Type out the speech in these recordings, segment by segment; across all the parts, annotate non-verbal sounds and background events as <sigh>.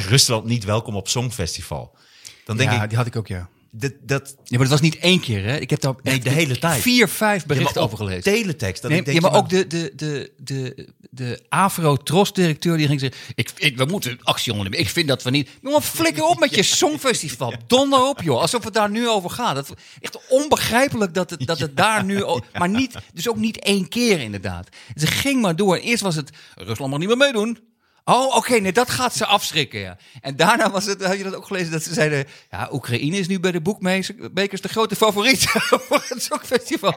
Rusland niet welkom op Songfestival. Dan denk ja, ik, die had ik ook, ja. dat, dat, Ja, maar dat was niet één keer, hè? Ik heb daar Nee, de hele tijd. vier, vijf berichten Ja, over gelezen. Teletext. Dat Nee, ik denk, ja, maar ook de, de, de, de, de Afro-Tros-directeur die ging zeggen... Ik, ik, we moeten actie ondernemen. Ik vind dat we niet... Jongen, flikker op met je <laughs> songfestival. Donder op, joh. Alsof het daar nu over gaat. Dat, echt onbegrijpelijk dat het, dat het <laughs> daar nu... Maar niet, dus ook niet één keer, inderdaad. Ze ging maar door. Eerst was het... Rusland mag niet meer meedoen. Oh, oké, nee, dat gaat ze afschrikken, ja. En daarna was het, had je dat ook gelezen, dat ze zeiden... Ja, Oekraïne is nu bij de boekmakers de grote favoriet <laughs> voor het Songfestival.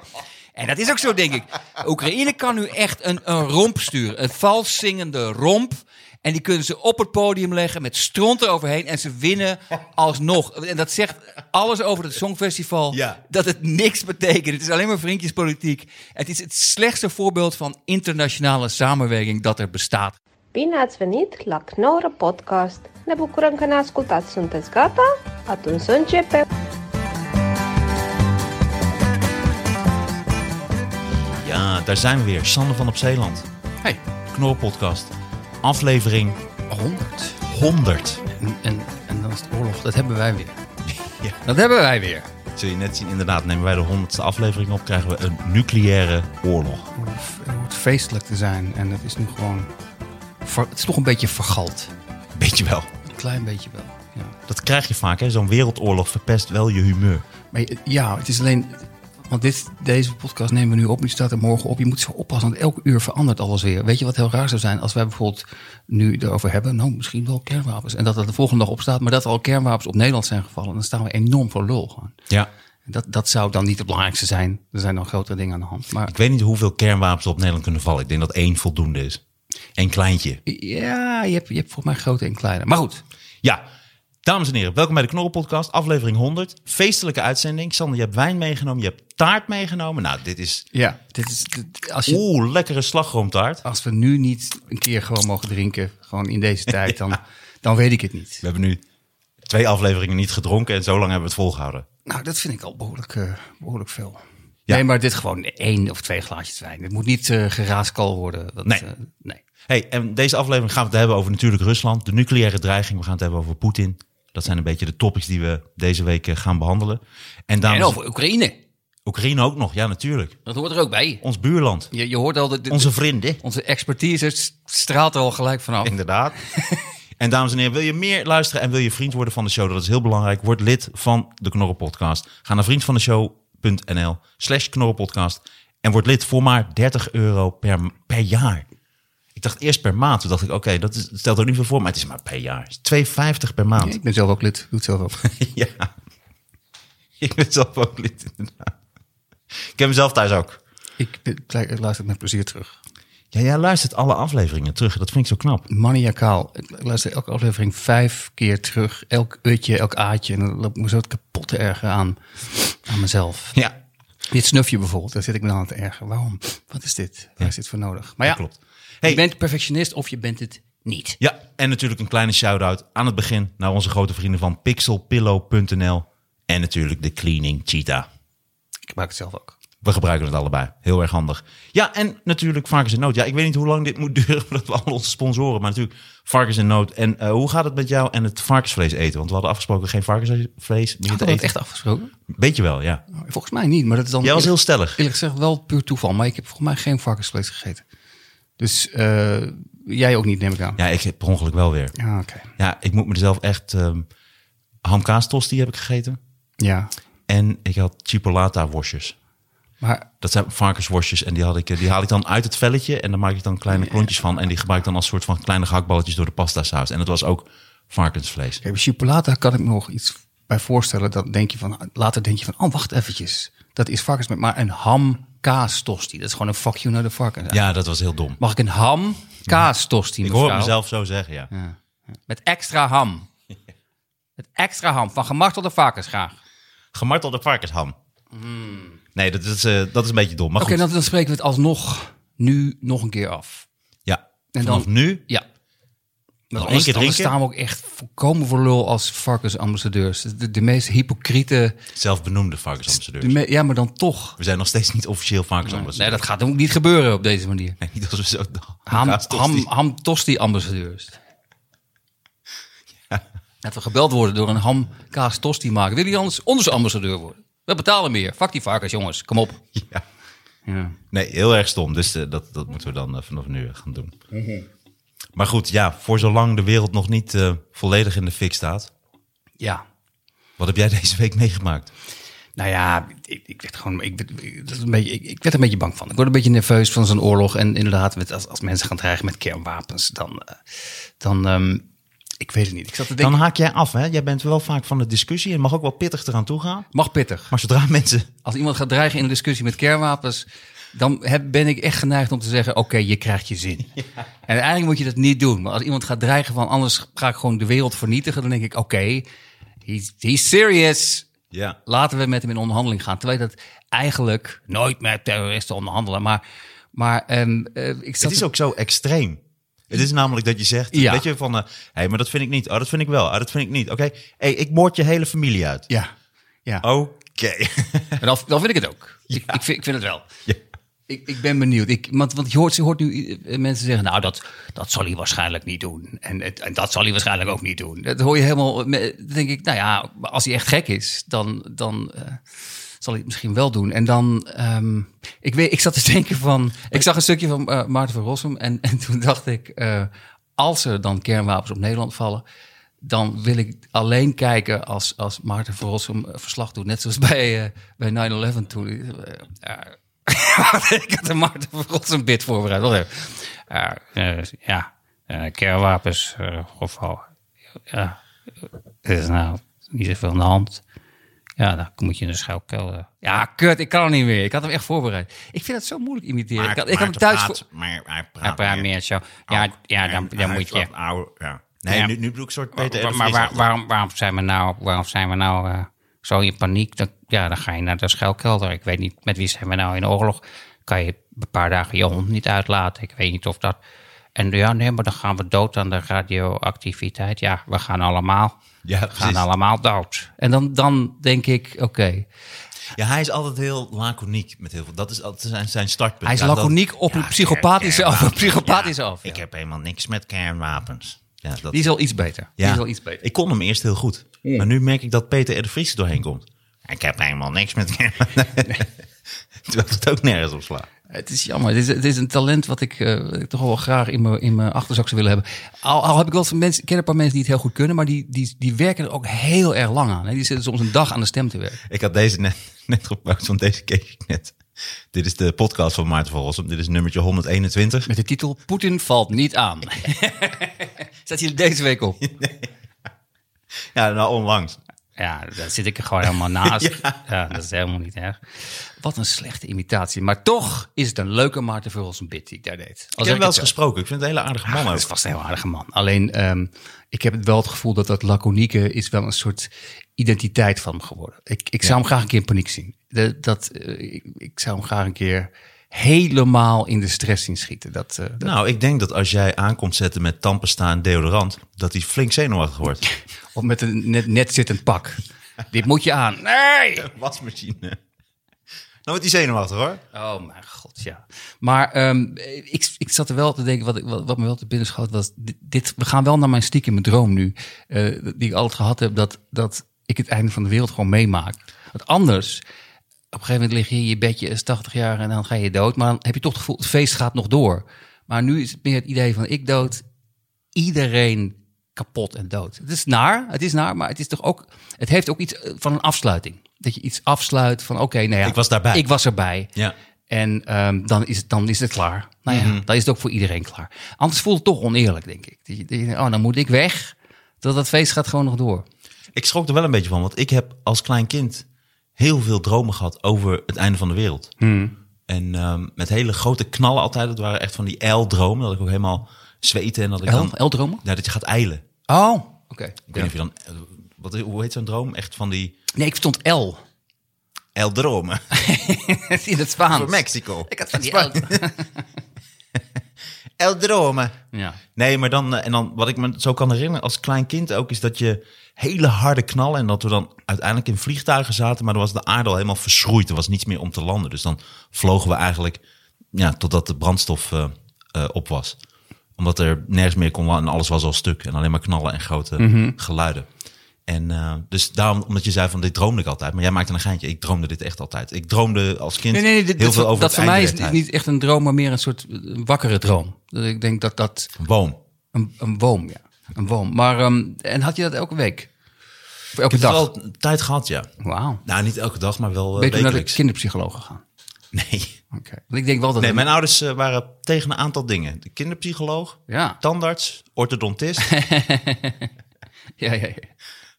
En dat is ook zo, denk ik. Oekraïne kan nu echt een, een romp sturen. Een vals zingende romp. En die kunnen ze op het podium leggen met stront eroverheen. En ze winnen alsnog. En dat zegt alles over het Songfestival. Ja. Dat het niks betekent. Het is alleen maar vriendjespolitiek. Het is het slechtste voorbeeld van internationale samenwerking dat er bestaat. Bine ați venit la Knorr Podcast! Ne bucurăm că ne ascultați! Sunteți gata? Atunci să începem! Ja, daar zijn we weer. Sander van op Zeeland. Hey, Knorrelpodcast. Aflevering 100. 100. En, en, en dan is het oorlog. Dat hebben wij weer. <laughs> Ja. Dat hebben wij weer. Zul je net zien, inderdaad, nemen wij de 100ste aflevering op, krijgen we een nucleaire oorlog. Het hoort feestelijk te zijn. En het is nu gewoon... ver- het is toch een beetje vergald. Weet je wel. Een klein beetje wel. Ja. Dat krijg je vaak, hè? Zo'n wereldoorlog verpest wel je humeur. Maar je- ja, het is alleen... Want dit, deze podcast nemen we nu op. Nu staat er morgen op. Je moet zo oppassen, want elke uur verandert alles weer. Weet je wat heel raar zou zijn? Als wij bijvoorbeeld nu erover hebben... Nou, misschien wel kernwapens. En dat er de volgende dag op staat... maar dat er al kernwapens op Nederland zijn gevallen. Dan staan we enorm voor lul gewoon. Ja. Dat, dat zou dan niet het belangrijkste zijn. Er zijn dan grotere dingen aan de hand. Maar Ik weet niet hoeveel kernwapens er op Nederland kunnen vallen. Ik denk dat één voldoende is. Eén kleintje. ja, je hebt, je hebt volgens mij grote en kleine. Maar goed, Ja, dames en heren, welkom bij de Knorrelpodcast, aflevering 100. Feestelijke uitzending. Sander, je hebt wijn meegenomen, je hebt taart meegenomen. Nou, dit is... ja, dit is, dit- als, je, Oeh, lekkere slagroomtaart. als we nu niet een keer gewoon mogen drinken, gewoon in deze <laughs> tijd, dan, dan weet ik het niet. We hebben nu twee afleveringen niet gedronken en zo lang hebben we het volgehouden. Nou, dat vind ik al behoorlijk, eh, behoorlijk veel. Ja. Nee, maar dit gewoon één of twee glaasjes wijn. Het moet niet eh geraaskal worden. Dat, Nee. eh, nee. Hey, en deze aflevering gaan we het hebben over natuurlijk Rusland, de nucleaire dreiging. We gaan het hebben over Poetin. Dat zijn een beetje de topics die we deze week eh, gaan behandelen. En dames, En over Oekraïne. Oekraïne ook nog, ja natuurlijk. Dat hoort er ook bij. Ons buurland, Je, je hoort al, de, de- onze vrienden. onze expertise straalt er al gelijk vanaf. Inderdaad. <laughs> en dames en heren, wil je meer luisteren en wil je vriend worden van de show? Dat is heel belangrijk. Word lid van de Knorren Podcast. Ga naar vriendvandeshow.nl slash knorrenpodcast en word lid voor maar 30 euro per, per jaar. Ik dacht eerst per maand. Toen dacht ik, oké, dat, is- dat stelt er niet veel voor, maar het is maar per jaar. Het is 2,50 per maand. Ik ben zelf ook lid. Doe het zelf ook. <laughs> ja. Ik ben zelf ook lid, inderdaad. Ik heb hem zelf thuis ook. Ik, ben- ik luister met plezier terug. Ja, jij luistert alle afleveringen terug. Dat vind ik zo knap. Maniacaal. Ik luister elke aflevering vijf keer terug. Elk utje, elk aatje. En dan loop ik me zo het kapot te ergeren aan, aan mezelf. Ja, Dit snufje bijvoorbeeld, daar zit ik me dan aan te ergeren. Waarom? Wat is dit? Waar is dit voor nodig? Maar ja, klopt. Hey. je bent perfectionist of je bent het niet. Ja, en natuurlijk een kleine shout-out aan het begin naar onze grote vrienden van pixelpillow.nl en natuurlijk de Cleaning Cheetah. Ik gebruik het zelf ook. We gebruiken het allebei. Heel erg handig. Ja, en natuurlijk Varkens in Nood. Ja, ik weet niet hoe lang dit moet duren <laughs> voordat we al onze sponsoren, maar natuurlijk Varkens in Nood. En eh, hoe gaat het met jou en het varkensvlees eten? Want we hadden afgesproken geen varkensvlees meer te eten. echt afgesproken? Weet je wel, ja. Volgens mij niet, maar dat is dan Jij was heel stellig. eerlijk gezegd wel puur toeval. Maar ik heb volgens mij geen varkensvlees gegeten. Dus eh, jij ook niet, neem ik aan. Ja, ik heb per ongeluk wel weer. Ja, oké. Ja, ik moet mezelf echt... ehm hamkaastosti heb ik gegeten. Ja, En ik had chipolata worstjes. maar Dat zijn varkensworstjes en die, had ik, eh, die haal ik dan uit het velletje en dan maak ik dan kleine klontjes van. En die gebruik ik dan als soort van kleine gehaktballetjes door de pasta saus. En dat was ook varkensvlees. Kijk, chipolata kan ik me nog iets bij voorstellen. Dan denk je van, later denk je van, oh wacht eventjes. Dat is varkens, maar een ham kaas tosti. Dat is gewoon een fuck you naar de varkens. Ja, dat was heel dom. Mag ik een ham kaas tosti, Ik hoor mezelf zo zeggen, ja. Met extra ham. Met extra ham, van gemartelde varkens graag. Gemartelde varkensham. Nee, dat is, eh, dat is een beetje dom. Hmm. Oké, dan, dan spreken we het alsnog nu nog een keer af. ja. En Vanaf dan- nu, Ja. Nog anders, één keer anders drinken? staan we ook echt volkomen voor lul als varkensambassadeurs. De, de meest hypocriete... zelfbenoemde varkensambassadeurs. De me- ja, maar dan toch. We zijn nog steeds niet officieel Nee, varkensambassadeurs. dat gaat ook niet gebeuren op deze manier. Nee, niet als we zo... Ham, hamkaastosti- ham, ham tosti ambassadeurs. Dat we gebeld worden door een ham kaas tosti maken. Wil je anders onze ambassadeur worden? We betalen meer. Fuck die varkens, jongens. Kom op. Ja. Ja. Nee, heel erg stom. Dus eh, dat, dat moeten we dan eh, vanaf nu gaan doen. Mhm. Maar goed, ja, voor zolang de wereld nog niet eh, volledig in de fik staat. ja. Wat heb jij deze week meegemaakt? Nou ja, ik, ik werd gewoon, ik, dat een beetje, ik, ik werd er een beetje bang van. Ik word een beetje nerveus van zo'n oorlog. En inderdaad, als, als mensen gaan dreigen met kernwapens, dan, eh, dan ehm, ik weet het niet. Ik zat te Dan denken, haak jij af, hè? Jij bent wel vaak van de discussie en mag ook wel pittig eraan toe gaan. mag pittig. Maar zodra mensen... Als iemand gaat dreigen in een discussie met kernwapens, dan heb, ben ik echt geneigd om te zeggen: Oké, je krijgt je zin. <laughs> En eigenlijk moet je dat niet doen. Maar als iemand gaat dreigen van anders ga ik gewoon de wereld vernietigen, dan denk ik: Oké, he's, he's serious. Ja. Laten we met hem in onderhandeling gaan. Terwijl dat eigenlijk nooit met terroristen onderhandelen. Maar, maar eh, ik zat Het is ook zo extreem. Het is namelijk dat je zegt, Ja. weet je, van... hé, hey, maar dat vind ik niet. Oh, dat vind ik wel. Oh, dat vind ik niet. Oké, hey, ik moord je hele familie uit. Ja, ja. Oké. <laughs> En dan, dan vind ik het ook. Ik, ik, vind, ik vind het wel. Ja. Ik, ik ben benieuwd. Ik, want, want je, hoort, je hoort nu eh, mensen zeggen, nou, dat, dat zal hij waarschijnlijk niet doen. En, en dat zal hij waarschijnlijk ook niet doen. Dat hoor je helemaal, denk ik, nou ja, als hij echt gek is, dan, dan eh, zal hij het misschien wel doen. En dan, ehm, ik, weet, ik zat te denken van, ik zag een stukje van eh, Maarten van. En, <laughs> en toen dacht ik, als er dan kernwapens op Nederland vallen, dan wil ik alleen kijken als, als Maarten van verslag doet. Net zoals bij, bij 9-11 toen. <laughs> eh, ik had een Maarten van Rossum bid voorbereid. Even. Ja, eh, ja eh, kernwapens eh, geval. Ja, er is nou niet zoveel aan de hand. Ja, dan moet je in de schuilkelder. Ja, kut, ik kan het niet meer. Ik had hem echt voorbereid. Ik vind het zo moeilijk imiteren. ik had, ik had hem thuis voor... Maar hij praat, Hij praat meer zo. Ja, ja dan, dan moet je... ja. Nee, Ja. nu, nu bedoel ik een soort Peter Maar, de waar- waarom, waarom zijn we nou, waarom zijn we nou eh, zo in paniek? Dan, ja, dan ga je naar de schuilkelder. Ik weet niet, met wie zijn we nou in oorlog? Kan je een paar dagen je hond niet uitlaten? Ik weet niet of dat... En ja, nee, maar dan gaan we dood aan de radioactiviteit. Ja, we gaan allemaal, Ja, we gaan allemaal dood. En dan, dan denk ik, oké. Ja, hij is altijd heel laconiek met heel veel. Dat is altijd zijn, zijn startpunt. Hij is laconiek op Ja, een psychopathische af. psychopathische af. ja. Ik heb helemaal niks met kernwapens. Ja, dat, Die is al iets beter. Die ja. is al iets beter. Ik kon hem eerst heel goed. Maar nu merk ik dat Peter R. de Vries er doorheen komt. Ik heb helemaal niks met kernwapens. <laughs> <laughs> Terwijl het ook nergens op slaat. Het is jammer. Het is, het is een talent wat ik, eh, wat ik toch wel graag in mijn, in mijn achterzak zou willen hebben. Al, al heb ik wel eens mensen, ik ken een paar mensen die het heel goed kunnen, maar die, die, die werken er ook heel erg lang aan. Hè. Die zitten soms een dag aan de stem te werken. Ik had deze net, net gepost, want deze keek ik net. <laughs> Dit is de podcast van Maarten van Rossum. Dit is nummertje 121. Met de titel Poetin valt niet aan. <laughs> <laughs> Zet je deze week op? Ja, nou onlangs. Ja, daar zit ik er gewoon helemaal naast. Ja. dat is helemaal niet erg. Wat een slechte imitatie. Maar toch is het een leuke Maarten Verhulst bit die ik daar deed. Ik Als heb hem wel eens het gesproken. Ik vind het een hele aardige man Ah, ook. dat is vast een heel aardige man. Alleen, ehm, ik heb het wel het gevoel dat dat laconieke is wel een soort identiteit van hem geworden. Ik, ik zou hem graag een keer in paniek zien. De, dat, eh, ik, ik zou hem graag een keer helemaal in de stress zien schieten. Dat, eh, dat- Nou, ik denk dat als jij aankomt zetten met tandpasta en deodorant, dat hij flink zenuwachtig wordt. <laughs> Of met een net, net zittend pak. Dit moet je aan. Nee! <laughs> Wasmachine. Nou wordt hij zenuwachtig hoor. Oh mijn god, ja. Maar ehm, ik, ik zat er wel te denken, wat, ik- wat, wat me wel te binnen schoot was... Dit, dit- we gaan wel naar mijn stiekem droom nu, eh, die ik altijd gehad heb... Dat, dat ik het einde van de wereld gewoon meemaak. Want anders, op een gegeven moment lig je in je bedje, is 80 jaar en dan ga je dood. Maar dan heb je toch het gevoel, het feest gaat nog door. Maar nu is het meer het idee van ik dood, iedereen kapot en dood. Het is naar, het is naar, maar het is toch ook, het heeft ook iets eh, van een afsluiting. Dat je iets afsluit van oké, nou ja, Ik was daarbij. Ik was erbij. Ja. En ehm, dan, is het, dan is het klaar. Nou ja, dan is het ook voor iedereen klaar. Anders voelt het toch oneerlijk, denk ik. Dat je- dat je denkt, oh, dan moet ik weg. Dat dat feest gaat gewoon nog door. Ik schrok er wel een beetje van, want ik heb als klein kind heel veel dromen gehad over het einde van de wereld. En ehm, met hele grote knallen altijd. Dat waren echt van die L-dromen. Dat ik ook helemaal zweten en dat ik El, dan... L-dromen? Ja, dat je gaat eilen. Oh, oké. Ik weet niet of je dan... eh, Wat, hoe heet zo'n droom? Echt van die Nee, ik verstond L. L-dromen. <laughs> In het Spaans. Voor Mexico. Ik had van die L. L-dromen. Ja. Nee, maar dan, eh, en dan wat ik me zo kan herinneren als klein kind ook, is dat je hele harde knallen en dat we dan uiteindelijk in vliegtuigen zaten, maar dan was de aarde al helemaal verschroeid. Er was niets meer om te landen. Dus dan vlogen we eigenlijk, ja, totdat de brandstof eh, eh, op was. Omdat er nergens meer kon landen en alles was al stuk en alleen maar knallen en grote geluiden. En eh, dus daarom, omdat je zei van dit droomde ik altijd. Maar jij maakte een geintje. Ik droomde dit echt altijd. Ik droomde als kind Nee, nee, nee, dit- heel dat, veel over dat voor mij is niet echt een droom, maar meer een soort wakkere droom. Dat ik denk dat dat Een boom. een, een woom, ja, een woom. Maar en had je dat elke week? Of elke Ik heb dag? het wel tijd gehad, ja. Wauw. Nou, niet elke dag, maar wel Ben je naar de kinderpsycholoog gegaan? Nee. Oké. Want ik denk wel dat nee, mijn ouders eh, waren tegen een aantal dingen. De kinderpsycholoog, ja. tandarts, orthodontist, <laughs> ja, ja, ja.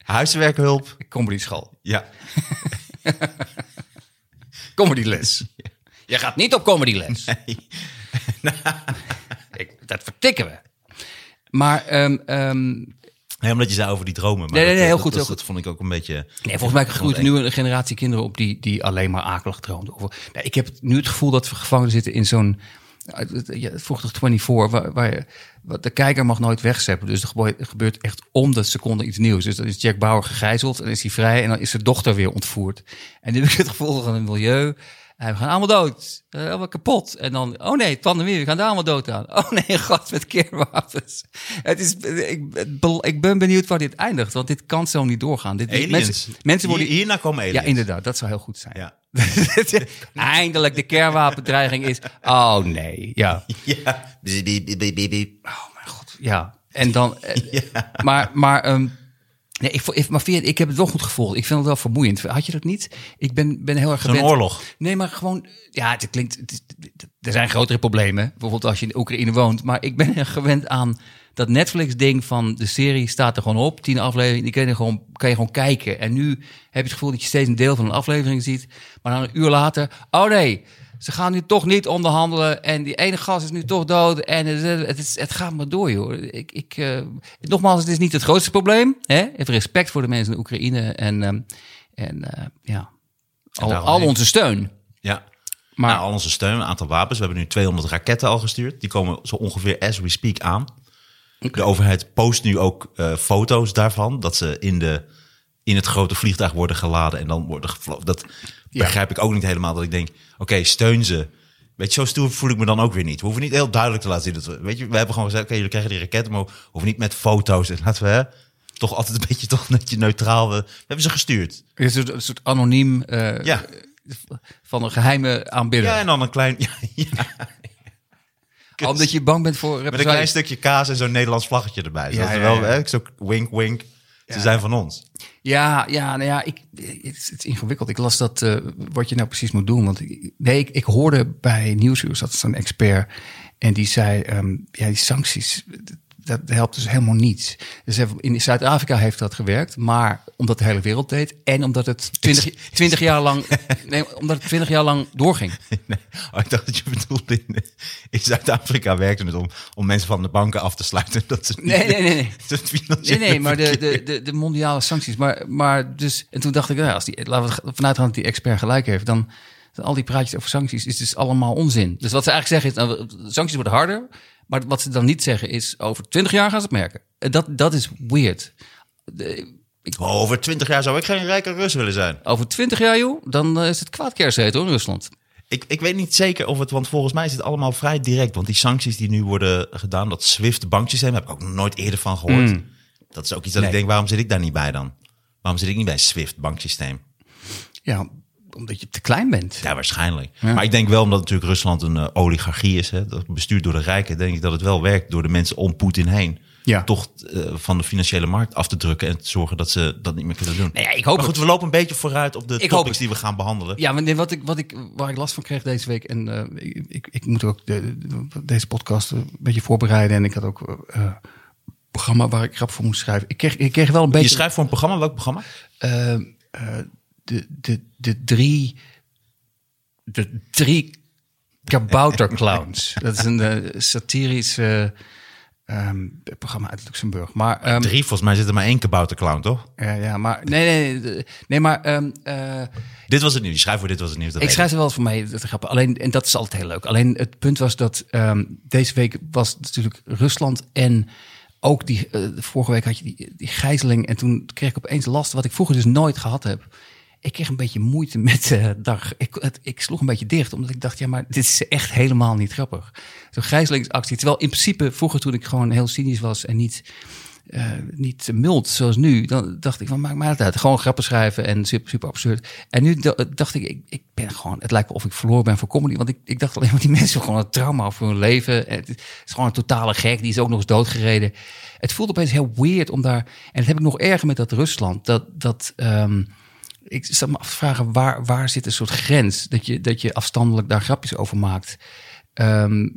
Huiswerkhulp. Comedy school. Ja. <laughs> Comedy les. Je gaat niet op comedy les. <laughs> <laughs> Ik, dat vertikken we. Maar ehm, Nee, omdat je zei over die dromen. Maar Nee, nee, dat, nee, heel dat, goed, Dat, heel dat vond ik ook een beetje... Nee, volgens mij groeit nu een generatie kinderen op die, die alleen maar akelig droomden. Of, nee, ik heb nu het gevoel dat we gevangen zitten in zo'n. Ja, toch 24, waar, waar de kijker mag nooit wegzeppen. Dus er gebeurt, echt om de seconde iets nieuws. Dus dan is Jack Bauer gegijzeld en dan is hij vrij en dan is zijn dochter weer ontvoerd. En nu heb ik het gevoel van een milieu. En we gaan allemaal dood. Eh, allemaal kapot. En dan, oh nee, pandemie, we gaan daar allemaal dood aan. <laughs> Oh nee, god, met keerwapens. Het is, ik, ik ben benieuwd waar dit eindigt, want dit kan zo niet doorgaan. Dit, Aliens. Mensen, mensen worden, Hier, hierna komen aliens. ja, inderdaad, dat zou heel goed zijn. Ja. <laughs> Eindelijk de kernwapendreiging is. Oh nee, ja. Ja. Oh mijn god, ja. En dan, eh, <laughs> maar, maar, ehm, nee, ik, maar ik heb het wel goed gevolgd. Ik vind het wel vermoeiend. Had je dat niet? Ik ben, ben heel erg gewend. oorlog. Nee, maar gewoon, ja, het klinkt, het er zijn grotere problemen. Bijvoorbeeld als je in Oekraïne woont. Maar ik ben <laughs> gewend aan dat Netflix-ding van de serie staat er gewoon op. Tien afleveringen, die kan je, gewoon, kan je gewoon kijken. En nu heb je het gevoel dat je steeds een deel van een aflevering ziet. Maar dan een uur later, oh nee, ze gaan nu toch niet onderhandelen. En die ene gast is nu toch dood. En het, het, is, het gaat maar door, joh. Ik, ik, eh, nogmaals, het is niet het grootste probleem. Hè? Even respect voor de mensen in Oekraïne. En, ehm, en eh, ja, al, onze steun. Ja. Maar- Maar al onze steun, een aantal wapens. We hebben nu 200 raketten al gestuurd. Die komen zo ongeveer as we speak aan. De overheid post nu ook eh, foto's daarvan. Dat ze in, de, in het grote vliegtuig worden geladen en dan worden gevlogen. Dat begrijp ik ook niet helemaal. Dat ik denk, oké, steun ze. Weet je, zo stoer voel ik me dan ook weer niet. We hoeven niet heel duidelijk te laten zien. Dat we, weet je, we hebben gewoon gezegd, oké, jullie krijgen die raketten. Maar we hoeven niet met foto's. En <laughs> laten we hè, toch altijd een beetje toch net je neutraal. We, we hebben ze gestuurd. Een soort, een soort anoniem eh, Ja. van een geheime aanbidder. Ja, en dan een klein... <laughs> Ja, ja. Omdat je bang bent voor Met een klein stukje kaas en zo'n Nederlands vlaggetje erbij. Ja, wel, hè, zo wink, wink. Ze zijn van ons. Ja, ja, nou ja, ik, het, is, het is ingewikkeld. Ik las dat eh, wat je nou precies moet doen. Want ik, nee, ik, ik hoorde bij Nieuwsuur, zat zo'n expert. En die zei, ehm, ja, die sancties, dat helpt dus helemaal niet. Dus in Zuid-Afrika heeft dat gewerkt. Maar omdat de hele wereld deed. En omdat het twintig 20 jaar lang, <laughs> nee, omdat het 20 jaar lang doorging. <laughs> Nee, oh, ik dacht dat je bedoelde in, in Zuid-Afrika werkte het om, om mensen van de banken af te sluiten. Dat ze Nee, nee, nee, nee. <laughs> Nee, nee, maar de, de, de, de mondiale sancties. Maar, maar dus, en toen dacht ik, nou, als die, laten we vanuit gaan dat die expert gelijk heeft, dan dan al die praatjes over sancties is dus allemaal onzin. Dus wat ze eigenlijk zeggen is, nou, sancties worden harder, maar wat ze dan niet zeggen is, over twintig jaar gaan ze het merken. En Dat, dat is weird. De- ik- Oh, over twintig jaar zou ik geen rijke Rus willen zijn. over twintig jaar, joh, dan eh, is het kwaad kersteten hoor, in Rusland. Ik, ik weet niet zeker of het, want volgens mij is het allemaal vrij direct. Want die sancties die nu worden gedaan, dat SWIFT-banksysteem, heb ik ook nog nooit eerder van gehoord. Dat is ook iets dat Nee. ik denk, waarom zit ik daar niet bij dan? Waarom zit ik niet bij SWIFT-banksysteem? Ja, omdat je te klein bent. Ja, waarschijnlijk. Maar ik denk wel, omdat natuurlijk Rusland een eh, oligarchie is, hè, dat bestuurd door de rijken, denk ik dat het wel werkt door de mensen om Poetin heen. Ja. Toch eh, van de financiële markt af te drukken en te zorgen dat ze dat niet meer kunnen doen. Nou ja, ik hoop maar goed, het. we lopen een beetje vooruit op de Ik topics die we gaan behandelen. Ja, maar wat ik, wat ik, waar ik last van kreeg deze week. En eh, ik, ik, ik moet ook de, de- deze podcast een beetje voorbereiden. En ik had ook een programma waar ik grap voor moest schrijven. Ik kreeg, ik kreeg wel een Je beetje. schrijft voor een programma, welk programma? De, de, de drie. De drie kabouterclowns. <laughs> Dat is een eh, satirisch eh, ehm, programma uit Luxemburg. Maar, ehm, Drie, volgens mij zit er maar één kabouterclown, toch? ja, ja, maar nee, nee, nee, maar ehm, eh, Dit was het nieuws. Je schrijft voor Dit was het nieuws. dat Ik schrijf er wel voor mij, dat grappig. Alleen, en dat is altijd heel leuk. Alleen het punt was dat deze week was natuurlijk Rusland en ook die, eh, vorige week had je die, die gijzeling. En toen kreeg ik opeens last, wat ik vroeger dus nooit gehad heb. Ik kreeg een beetje moeite met de dag. Ik, ik sloeg een beetje dicht, omdat ik dacht, ja, maar dit is echt helemaal niet grappig. Zo'n gijzelingsactie. Terwijl in principe vroeger toen ik gewoon heel cynisch was en niet eh, niet mild zoals nu, dan dacht ik van maak maar het uit. Gewoon grappen schrijven en super, super absurd. En nu da- dacht ik, ik, ik ben gewoon, het lijkt wel of ik verloren ben voor comedy. Want ik, ik dacht alleen maar die mensen gewoon een trauma voor hun leven. En het is gewoon een totale gek, die is ook nog eens doodgereden. Het voelde opeens heel weird om daar, en dat heb ik nog erger met dat Rusland. Dat, dat ehm, ik zat me af te vragen, waar, waar zit een soort grens? Dat je, dat je afstandelijk daar grapjes over maakt. Ehm,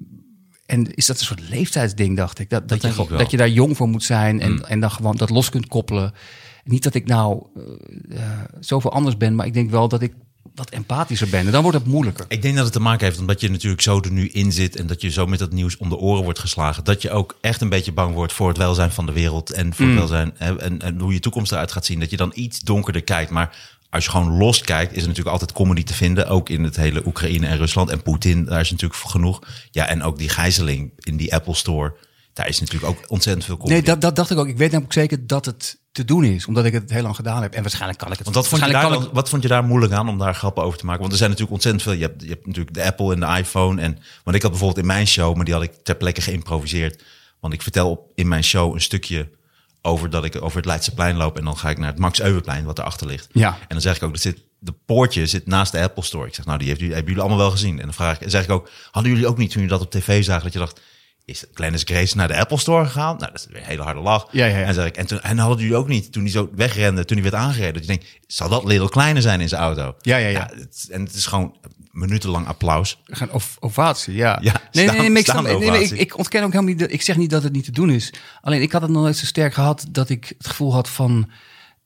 en is dat een soort leeftijdsding, dacht ik? Dat, dat, ik je, dat je daar jong voor moet zijn en, en dan gewoon dat los kunt koppelen. Niet dat ik nou eh, zoveel anders ben, maar ik denk wel dat ik wat empathischer ben. En dan wordt het moeilijker. Ik denk dat het te maken heeft omdat je natuurlijk zo er nu in zit en dat je zo met dat nieuws om de oren wordt geslagen. Dat je ook echt een beetje bang wordt voor het welzijn van de wereld en voor het welzijn hè, en, en hoe je toekomst eruit gaat zien. Dat je dan iets donkerder kijkt. Maar als je gewoon los kijkt, is er natuurlijk altijd comedy te vinden. Ook in het hele Oekraïne en Rusland. En Poetin, daar is natuurlijk genoeg. Ja, en ook die gijzeling in die Apple Store. Daar is natuurlijk ook ontzettend veel comedy. Nee, dat, dat dacht ik ook. Ik weet namelijk zeker dat het te doen is, omdat ik het heel lang gedaan heb. En waarschijnlijk kan ik het. Want wat vond, je daar wat vond je daar moeilijk aan om daar grappen over te maken? Want er zijn natuurlijk ontzettend veel. Je hebt, je hebt natuurlijk de Apple en de iPhone. En, want ik had bijvoorbeeld in mijn show, maar die had ik ter plekke geïmproviseerd. Want ik vertel op, in mijn show een stukje over dat ik over het Leidseplein loop. En dan ga ik naar het Max Euweplein, wat erachter ligt. Ja. En dan zeg ik ook, dat zit, de poortje zit naast de Apple Store. Ik zeg, nou, die heeft, hebben jullie allemaal wel gezien. En dan vraag ik, en zeg ik ook, hadden jullie ook niet toen jullie dat op tv zagen, dat je dacht, is Glennis Grace naar de Apple Store gegaan? Nou, dat is weer een hele harde lach. Ja, ja, ja. En, zeg ik, en, toen, en hadden jullie ook niet, toen hij zo wegrende, toen hij werd aangereden, dat je denkt, zal dat Little Kleine zijn in zijn auto? Ja, ja, ja. het, en het is gewoon minutenlang applaus. Gaan of, ovatie, ja. Ja, nee, nee, nee, staan- nee, nee, ik, ontken ook helemaal niet. dat- Ik zeg niet dat het niet te doen is. Alleen ik had het nog nooit zo sterk gehad dat ik het gevoel had van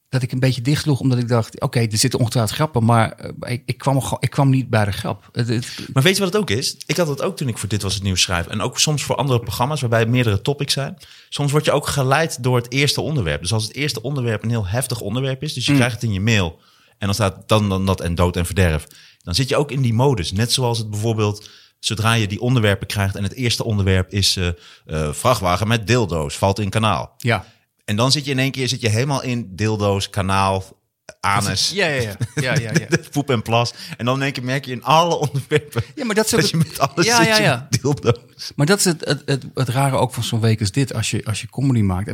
dat ik een beetje dichtsloeg, omdat ik dacht: oké, er zitten ongetwijfeld grappen, maar eh, ik, ik, kwam, gewoon- ik kwam niet bij de grap. Het, het- Maar weet je wat het ook is? Ik had het ook toen ik voor Dit Was Het Nieuws schrijf. En ook soms voor andere programma's waarbij meerdere topics zijn. Soms word je ook geleid door het eerste onderwerp. Dus als het eerste onderwerp een heel heftig onderwerp is. Dus je krijgt het in je mail. En dan staat dan, dan dat en dood en verderf. Dan zit je ook in die modus. Net zoals het bijvoorbeeld... Zodra je die onderwerpen krijgt en het eerste onderwerp is eh, eh, vrachtwagen met dildo's, valt in kanaal. ja. En dan zit je in één keer zit je helemaal in dildo's, kanaal, anus, Ja, ja, ja. ja, ja, ja. <laughs> poep en plas. En dan in één keer merk je in alle onderwerpen Ja, maar dat is ook dat je met alles Ja, zit ja, ja. dildo's. Maar dat is het, het, het, het rare ook van zo'n week als dit, als je, als je comedy maakt.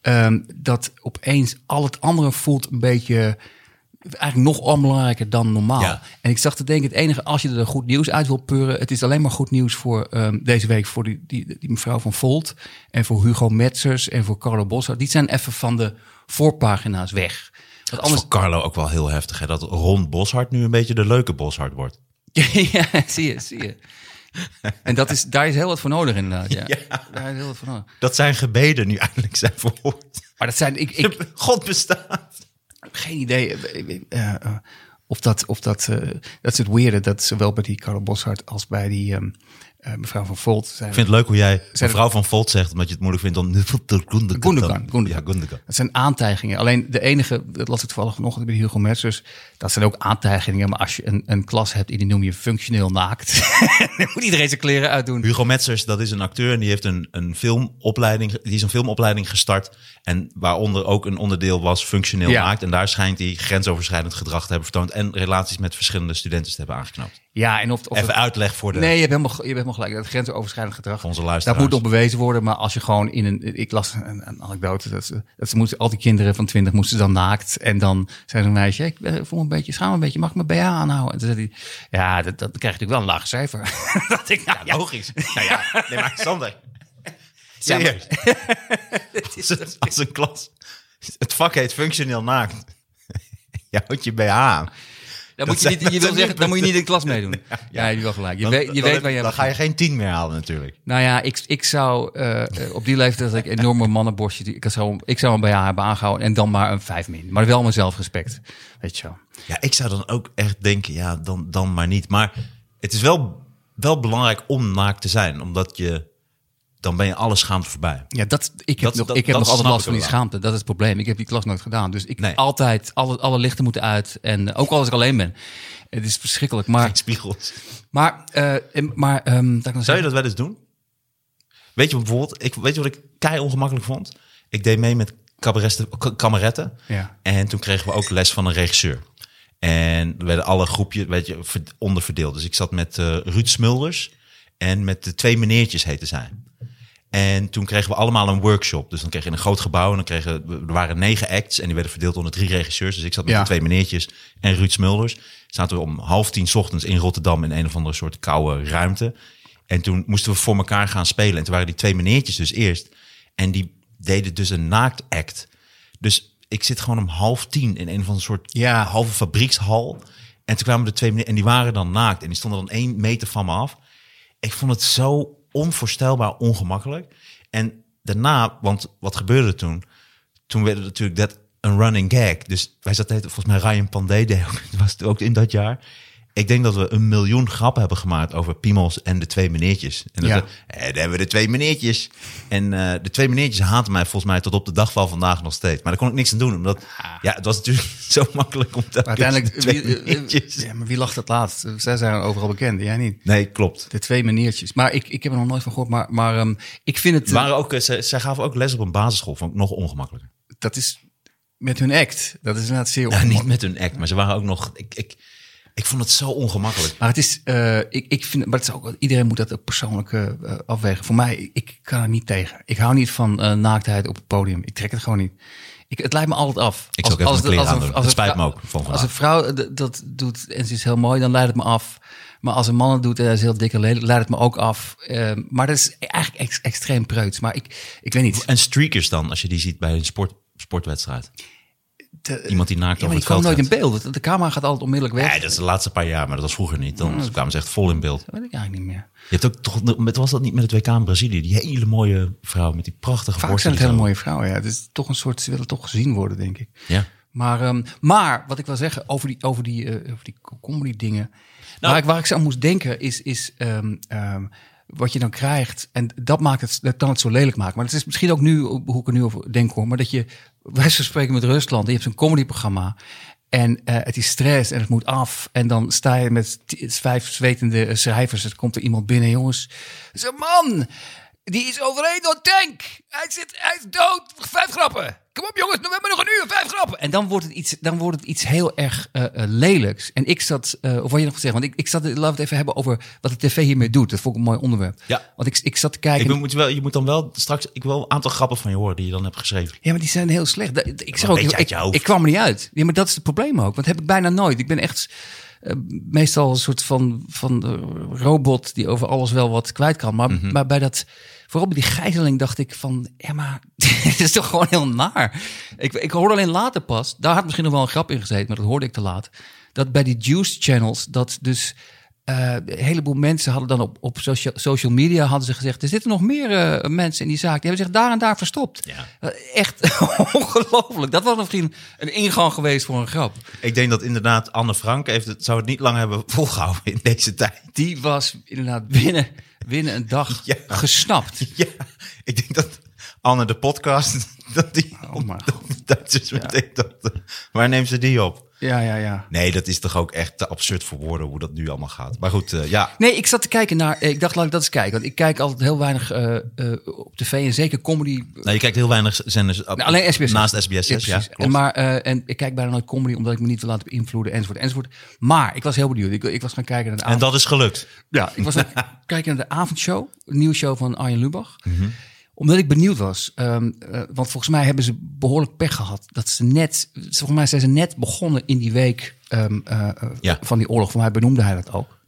Ehm, dat opeens al het andere voelt een beetje, eigenlijk nog onbelangrijker dan normaal. Ja. En ik zag te denken, het enige, als je er goed nieuws uit wil peuren, het is alleen maar goed nieuws voor ehm, deze week voor die, die, die mevrouw van Volt en voor Hugo Metzers en voor Carlo Bossard. Die zijn even van de voorpagina's weg. Want Dat is anders, voor Carlo ook wel heel heftig. Hè? Dat Ron Boshart nu een beetje de leuke Boshart wordt. <laughs> ja, zie je, zie je. En dat is, daar is heel wat voor nodig inderdaad. <laughs> Ja. Daar is heel wat voor nodig. Dat zijn gebeden nu eindelijk zijn verhoord. Maar dat zijn, ik, ik, <laughs> God bestaat. Geen idee eh, eh, eh, of dat, of dat, dat is het weirde, dat zowel bij die Carlo Boshart als bij die ehm, eh, mevrouw van Volt zijn. Ik vind het leuk hoe jij mevrouw van Volt zegt, omdat je het moeilijk vindt om... <laughs> Gundogan. Gundogan, Gundogan. Ja, Gundogan. Dat zijn aantijgingen. Alleen de enige, dat las ik toevallig vanochtend bij Hugo Metzers, dat zijn ook aantijgingen. Maar als je een, een klas hebt die noem je functioneel naakt, <laughs> dan moet iedereen zijn kleren uitdoen. Hugo Metzers, dat is een acteur en die heeft een, een filmopleiding, die is een filmopleiding gestart. En waaronder ook een onderdeel was functioneel Ja. maakt. En daar schijnt hij grensoverschrijdend gedrag te hebben vertoond. En relaties met verschillende studenten te hebben aangeknapt. Ja, en of, of Even uitleg voor de... Nee, je hebt helemaal, je hebt helemaal gelijk. Dat grensoverschrijdend gedrag. Onze dat moet nog bewezen worden. Maar als je gewoon in een. Ik las een, een anekdote. Dat ze, dat ze moesten, al die kinderen van twintig moesten dan naakt. En dan zei zo'n meisje: Ik eh, voel me een beetje, schaam een beetje. Mag ik mijn BH aanhouden? En toen zei hij: Ja, dat, dat krijg je natuurlijk wel een laag cijfer. <laughs> dat ik, nou, ja, Logisch. nou ja, nee maar Sander. <laughs> Ja, Serieus. <laughs> als, een, als een klas... Het vak heet functioneel naakt. Je houdt je BH aan. Dan, dat moet je, niet, je wil zeggen, dan moet je niet in de klas <laughs> meedoen. Ja, je hebt wel gelijk. Je Dan- weet, je dan, weet waar je dan ga je geen tien meer halen natuurlijk. Nou ja, ik, ik zou eh, eh, op die leeftijd dat ik enorme mannenborstje, die- ik zou, ik zou een BH hebben aangehouden en dan maar een 5 min. Maar wel mijn zelfrespect. Weet je wel. Ja, ik zou dan ook echt denken, ja, dan, dan maar niet. Maar het is wel, wel belangrijk om naakt te zijn. Omdat je, dan ben je alle schaamte voorbij. Ja, dat, ik heb Dat- nog, dat- ik heb dat nog altijd last van die schaamte. Dat is het probleem. Ik heb die klas nooit gedaan. Dus ik Nee. altijd, alle, alle lichten moeten uit. En ook als ik alleen ben. Het is verschrikkelijk. Maar, Geen spiegels. maar, eh, en- maar ehm, dat kan Zou je dat wel eens doen? Weet je bijvoorbeeld, ik, weet je wat ik kei ongemakkelijk vond? Ik deed mee met kameretten. Ja. En toen kregen we ook les van een regisseur. En er werden alle groepjes weet je, ver- onderverdeeld. Dus ik zat met eh, Ruud Smulders en met de twee meneertjes heten zij. En toen kregen we allemaal een workshop. Dus dan kreeg je een groot gebouw en dan kregen we- er waren negen acts en die werden verdeeld onder drie regisseurs. Dus ik zat met Ja. de twee meneertjes en Ruud Smulders. Zaten we om half tien 's ochtends in Rotterdam in een of andere soort koude ruimte. En toen moesten we voor elkaar gaan spelen. En toen waren die twee meneertjes dus eerst. En die deden dus een naaktact. Dus ik zit gewoon om half tien in een of andere soort Ja. halve fabriekshal. En toen kwamen de twee meneer en die waren dan naakt. En die stonden dan één meter van me af. Ik vond het zo onvoorstelbaar ongemakkelijk. En daarna, want wat gebeurde toen? Toen werd het natuurlijk dat een running gag. Dus wij zaten, volgens mij Ryan Pandey <laughs> was het ook in dat jaar. Ik denk dat we een miljoen grappen hebben gemaakt over Piemels en de twee meneertjes. En dat Ja. we, eh, daar hebben we de twee meneertjes. En eh, de twee meneertjes haten mij volgens mij tot op de dag van vandaag nog steeds. Maar daar kon ik niks aan doen, omdat ja, het was natuurlijk <laughs> zo makkelijk om Maar uiteindelijk, twee wie, eh, meneertjes. ja, maar wie lacht het laatst? Zij zijn overal bekend, jij niet. Nee, klopt. De twee maniertjes. Maar ik, ik heb er nog nooit van gehoord. Maar, maar ehm, ik vind het... Waren ook, eh, zij, zij gaven ook les op een basisschool, vond ik nog ongemakkelijker. dat is met hun act. Dat is inderdaad zeer ongemakkelijk. niet met hun act, maar ze waren ook nog... Ik, ik, ik vond het zo ongemakkelijk. Maar het is, eh, ik, ik vind, maar het is ook, iedereen moet dat ook persoonlijk eh, afwegen. Voor mij, ik kan er niet tegen. Ik hou niet van eh, naaktheid op het podium. Ik trek het gewoon niet. Ik, het lijkt me altijd af. Ik zou ook even mijn kleren. Dat een spijt me ook van Als een vrouw dat doet en ze is heel mooi, dan leidt het me af. Maar als een man het doet en hij is heel dik en lelijk, leidt het me ook af. Eh, maar dat is eigenlijk ex- extreem preuts. Maar ik, ik weet niet. En streakers dan, als je die ziet bij een sport, sportwedstrijd. Iemand die naakt ja, over het veld nooit in beeld. De camera gaat altijd onmiddellijk weg. Ja, dat is de laatste paar jaar, maar dat was vroeger niet. Dan kwamen ze echt vol in beeld. Dat weet ik eigenlijk niet meer. Je hebt ook toch, met, was dat niet met het WK in Brazilië? Die hele mooie vrouw met die prachtige Vaak zijn het hele mooie vrouwen. Ja. Het is toch een soort, ze willen toch gezien worden, denk ik. Ja. Maar, ehm, maar wat ik wil zeggen over die, over die, eh, over die comedy dingen. Nou- waar, ik, waar ik zo aan moest denken is, is ehm, ehm, wat je dan krijgt. En dat maakt het, dat kan het zo lelijk maken. Maar het is misschien ook nu, hoe ik er nu over denk hoor. Maar dat je, wij spreken met Rusland. Je hebt zo'n comedyprogramma. En eh, het is stress en het moet af. En dan sta je met vijf zwetende schrijvers. Er komt er iemand binnen, jongens. Zo'n man, die is overleden door een tank. Hij, zit, hij is dood. Vijf grappen. Kom op jongens, we hebben nog een uur. Vijf grappen. En dan wordt het iets, dan wordt het iets heel erg eh, lelijks. En ik zat, eh, of wat je nog zeggen, want ik, ik zat, laten we het even hebben over wat de tv hiermee doet. Dat vond ik een mooi onderwerp. Ja. Want ik, ik zat te kijken. Ik ben- moet wel, je moet dan wel straks, ik wil een aantal grappen van je horen die je dan hebt geschreven. Ja, maar die zijn heel slecht. Ik zeg ook, ik, ik kwam er niet uit. Ja, maar dat is het probleem ook. Want dat heb ik bijna nooit. Ik ben echt eh, meestal een soort van, van robot die over alles wel wat kwijt kan. Maar, Mhm. maar bij dat, vooral bij die gijzeling dacht ik van, ja, maar <laughs> dit is toch gewoon heel naar. Ik, ik hoorde alleen later pas, daar had misschien nog wel een grap in gezeten, maar dat hoorde ik te laat. Dat bij die juice channels, dat dus eh, een heleboel mensen hadden dan op, op social, social media hadden ze gezegd: er zitten nog meer eh, mensen in die zaak. Die hebben zich daar en daar verstopt. Ja. Eh, echt <laughs> ongelooflijk. Dat was misschien een ingang geweest voor een grap. Ik denk dat inderdaad Anne Frank heeft het, zou het niet lang hebben volgehouden in deze tijd. Die was inderdaad binnen, binnen een dag Ja. gesnapt. Ja, ik denk dat Anne de podcast, <laughs> dat die Oh dat Duitsers meteen dachten, waar neemt ze die op? Ja, ja, ja. Nee, dat is toch ook echt te absurd voor woorden hoe dat nu allemaal gaat. Maar goed, eh, ja. Nee, ik zat te kijken naar. Ik dacht, laat ik dat eens kijken. Want ik kijk altijd heel weinig eh, eh, op tv en zeker comedy. Nou, je kijkt heel weinig zenders. Nou, alleen SBS. Naast SBS 6, ja. en, maar, eh, en ik kijk bijna nooit comedy omdat ik me niet wil laten beïnvloeden enzovoort enzovoort. Maar ik was heel benieuwd. Ik, ik was gaan kijken naar de en avond. dat is gelukt. Ja, ik was gaan <laughs> kijken naar de avondshow, een nieuwsshow van Arjen Lubach. Mhm. Omdat ik benieuwd was. ehm, eh, want volgens mij hebben ze behoorlijk pech gehad. Dat ze net, volgens mij zijn ze net begonnen in die week ehm, eh, eh, Ja. van die oorlog. Voor mij benoemde hij dat ook.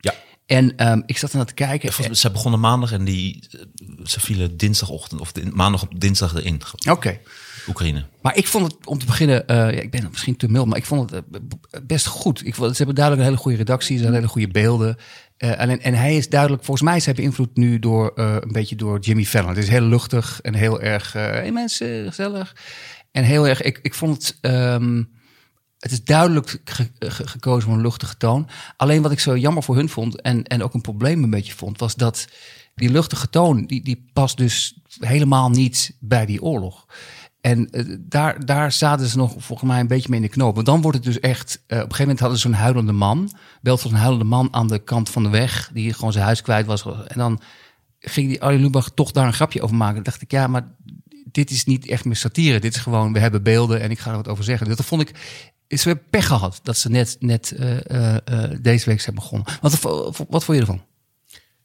Ja. En ehm, ik zat ernaar te kijken. Volgens- Ze begonnen maandag en die, ze vielen dinsdagochtend of maandag op dinsdag erin. Oké. Oekraïne. Maar ik vond het om te beginnen, eh, ja, ik ben misschien te mild, maar ik vond het eh, best goed. Ik vond, ze hebben duidelijk een hele goede redactie, ze hebben hele goede beelden. Eh, en, hij is duidelijk, volgens mij is hij beïnvloed nu door een beetje door Jimmy Fallon. Het is heel luchtig en heel erg, hey mensen, gezellig. En heel erg, ik, ik vond het, ehm, het is duidelijk ge- ge- gekozen voor een luchtige toon. Alleen wat ik zo jammer voor hun vond en, en ook een probleem een beetje vond, was dat die luchtige toon, die, die past dus helemaal niet bij die oorlog. En eh, daar, daar zaten ze nog volgens mij een beetje mee in de knoop. Want dan wordt het dus echt... eh, op een gegeven moment hadden ze zo'n huilende man. Belt van een huilende man aan de kant van de weg. Die gewoon zijn huis kwijt was. En dan ging die Arjen Lubach toch daar een grapje over maken. Dan dacht ik, ja, maar dit is niet echt meer satire. Dit is gewoon, we hebben beelden en ik ga er wat over zeggen. Dat vond ik... Ze hebben pech gehad dat ze net, net eh, deze week zijn begonnen. Wat, wat, wat vond je ervan?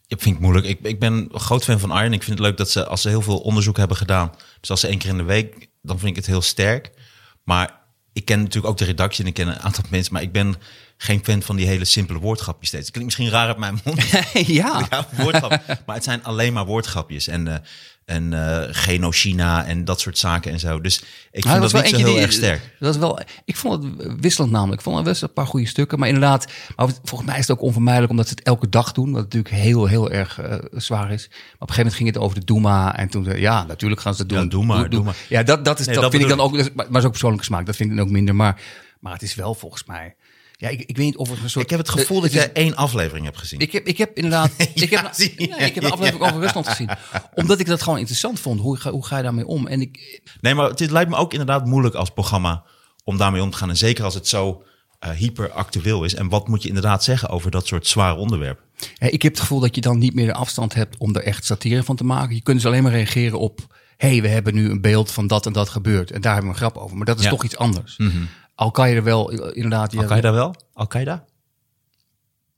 Ik vind het moeilijk. Ik, ik ben een groot fan van Arjen. Ik vind het leuk dat ze, als ze heel veel onderzoek hebben gedaan, dus als ze één keer in de week, dan vind ik het heel sterk. Maar ik ken natuurlijk ook de redactie en ik ken een aantal mensen, maar ik ben geen fan van die hele simpele woordgrapjes steeds. Het klinkt misschien raar uit mijn mond. <laughs> ja. ja, woordgrap. maar het zijn alleen maar woordgrapjes en, eh en eh Genochina en dat soort zaken en zo. Dus ik Nou, vind dat wel niet zo heel die- erg sterk. Dat is wel, ik vond het wisselend namelijk. Ik vond er best een paar goede stukken. Maar inderdaad, maar volgens mij is het ook onvermijdelijk omdat ze het elke dag doen. Wat natuurlijk heel, heel erg eh, zwaar is. Maar op een gegeven moment ging het over de Doema. En toen zei ja, natuurlijk gaan ze het doen. Ja, maar. Ja, dat, dat, is, Nee, dat, dat vind ik dan ook, maar maar is ook persoonlijke smaak. Dat vind ik dan ook minder. Maar, maar het is wel volgens mij... Ja, ik, ik weet niet of het een soort... Ik heb het gevoel dat jij één aflevering hebt gezien. ik heb, ik heb inderdaad. <laughs> ik, heb, nee, ik heb een aflevering over Rusland gezien. Omdat ik dat gewoon interessant vond. Hoe, ga- hoe ga je daarmee om? En ik, Nee, maar het lijkt me ook inderdaad moeilijk als programma om daarmee om te gaan. En zeker als het zo eh, hyperactueel is. En wat moet je inderdaad zeggen over dat soort zware onderwerpen? Hè, Ik heb het gevoel dat je dan niet meer de afstand hebt om er echt satire van te maken. Je kunt dus alleen maar reageren op... hé, hey, we hebben nu een beeld van dat en dat gebeurd. En daar hebben we een grap over. Maar dat is Ja. toch iets anders. Kan je er wel inderdaad... Al-Qaeda wel? Al-Qaeda?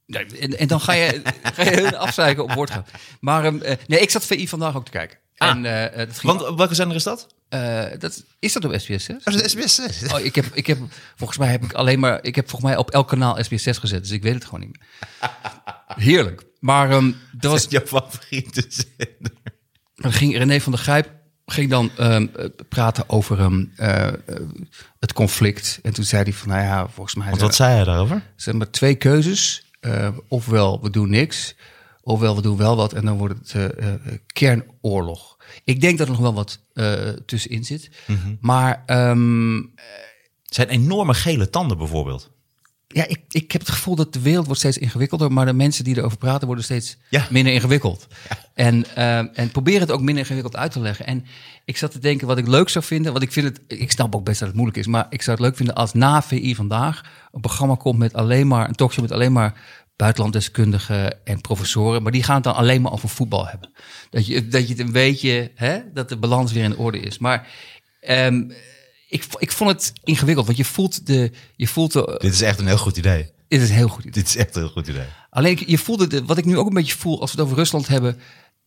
Nee, en, en dan ga je, <laughs> ga je hun afzeiken op woord gaan. Maar eh, nee, ik zat VI vandaag ook te kijken. Ah. En, eh, dat ging, Want welke zender is dat? eh, dat, is dat op SBS 6? Dat is SBS. Oh, ik heb, ik heb, volgens mij heb ik alleen maar, ik heb volgens mij op elk kanaal SBS 6 gezet, dus ik weet het gewoon niet meer. Heerlijk. Maar ehm dat was, jouw favoriete zender. dan ging René van der Grijp ging dan ehm, eh, praten over ehm, eh, het conflict. En toen zei hij van, nou ja, volgens mij Want wat zei hij daarover? er zijn maar twee keuzes. Eh, ofwel we doen niks, ofwel we doen wel wat en dan wordt het eh, kernoorlog. Ik denk dat er nog wel wat tussenin zit. Maar ehm, Het zijn enorme gele tanden bijvoorbeeld. Ja, ik, ik heb het gevoel dat de wereld wordt steeds ingewikkelder, maar de mensen die erover praten worden steeds Ja. minder ingewikkeld. En, ehm, en probeer het ook minder ingewikkeld uit te leggen. En ik zat te denken wat ik leuk zou vinden, want ik vind het, ik snap ook best dat het moeilijk is, maar ik zou het leuk vinden als na VI vandaag een programma komt met alleen maar, een talkshow met alleen maar buitenlanddeskundigen en professoren, maar die gaan het dan alleen maar over voetbal hebben. Dat je, dat je het een beetje, hè, dat de balans weer in orde is. Maar ehm, ik, ik vond het ingewikkeld, want je voelt de, je voelt de, Dit is echt een heel goed idee. dit is een heel goed idee. Dit is echt een heel goed idee. Alleen je voelde, de, wat ik nu ook een beetje voel als we het over Rusland hebben.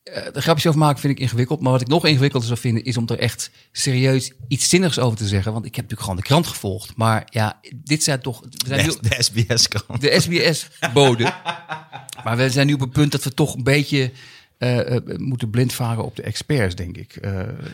eh de grapjes over maken vind ik ingewikkeld. Maar wat ik nog ingewikkelder zou vinden is om er echt serieus iets zinnigs over te zeggen. Want ik heb natuurlijk gewoon de krant gevolgd. Maar ja, dit zijn toch. We zijn nu, De, de SBS-krant. de SBS-bode. maar we zijn nu op een punt dat we toch een beetje eh, eh, moeten blind varen op de experts, denk ik.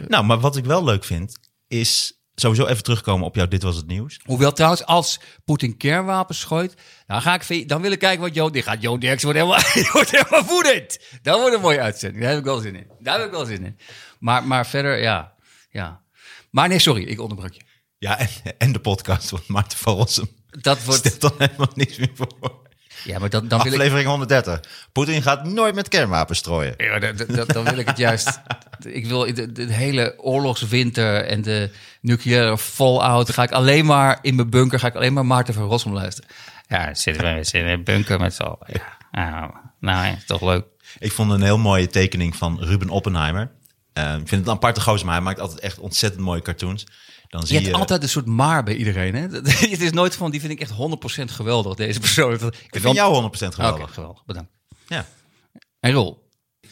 Nou, maar wat ik wel leuk vind, is sowieso even terugkomen op jouw Dit Was Het Nieuws. Hoewel trouwens, als Poetin kernwapens gooit, dan, ga ik, dan wil ik kijken wat Jo... Die gaat Jo Derks wordt helemaal, <laughs> wordt helemaal woedend. Dat wordt een mooie uitzending. Daar heb ik wel zin in. Daar heb ik wel zin in. Maar, maar verder, ja. ja. Maar nee, sorry, ik onderbrak je. Ja, en, en de podcast van Maarten van Rossum. Dat wordt... Stelt dan helemaal niks meer voor. Ja, maar dan, dan wil ik... Aflevering 130. Poetin gaat nooit met kernwapens strooien. Ja, dat, dat- dat- dan wil ik het juist. <laughs> Ik wil de, de hele oorlogswinter en de nucleaire fallout. Ga ik alleen maar in mijn bunker. Ga ik alleen maar Maarten van Rossum luisteren. Ja, zitten we zitten in een bunker met z'n allen. Ja. Nou, nou, ja, toch leuk. Ik vond een heel mooie tekening van Ruben Oppenheimer. Eh, ik vind het een aparte gozer, maar hij maakt altijd echt ontzettend mooie cartoons. Dan Je zie je, hebt altijd een soort maar bij iedereen. Hè? <laughs> Het is nooit van, die vind ik echt 100% geweldig, deze persoon. Ik Ik vind jou 100% geweldig. Geweldig. Bedankt. Ja. En Rol,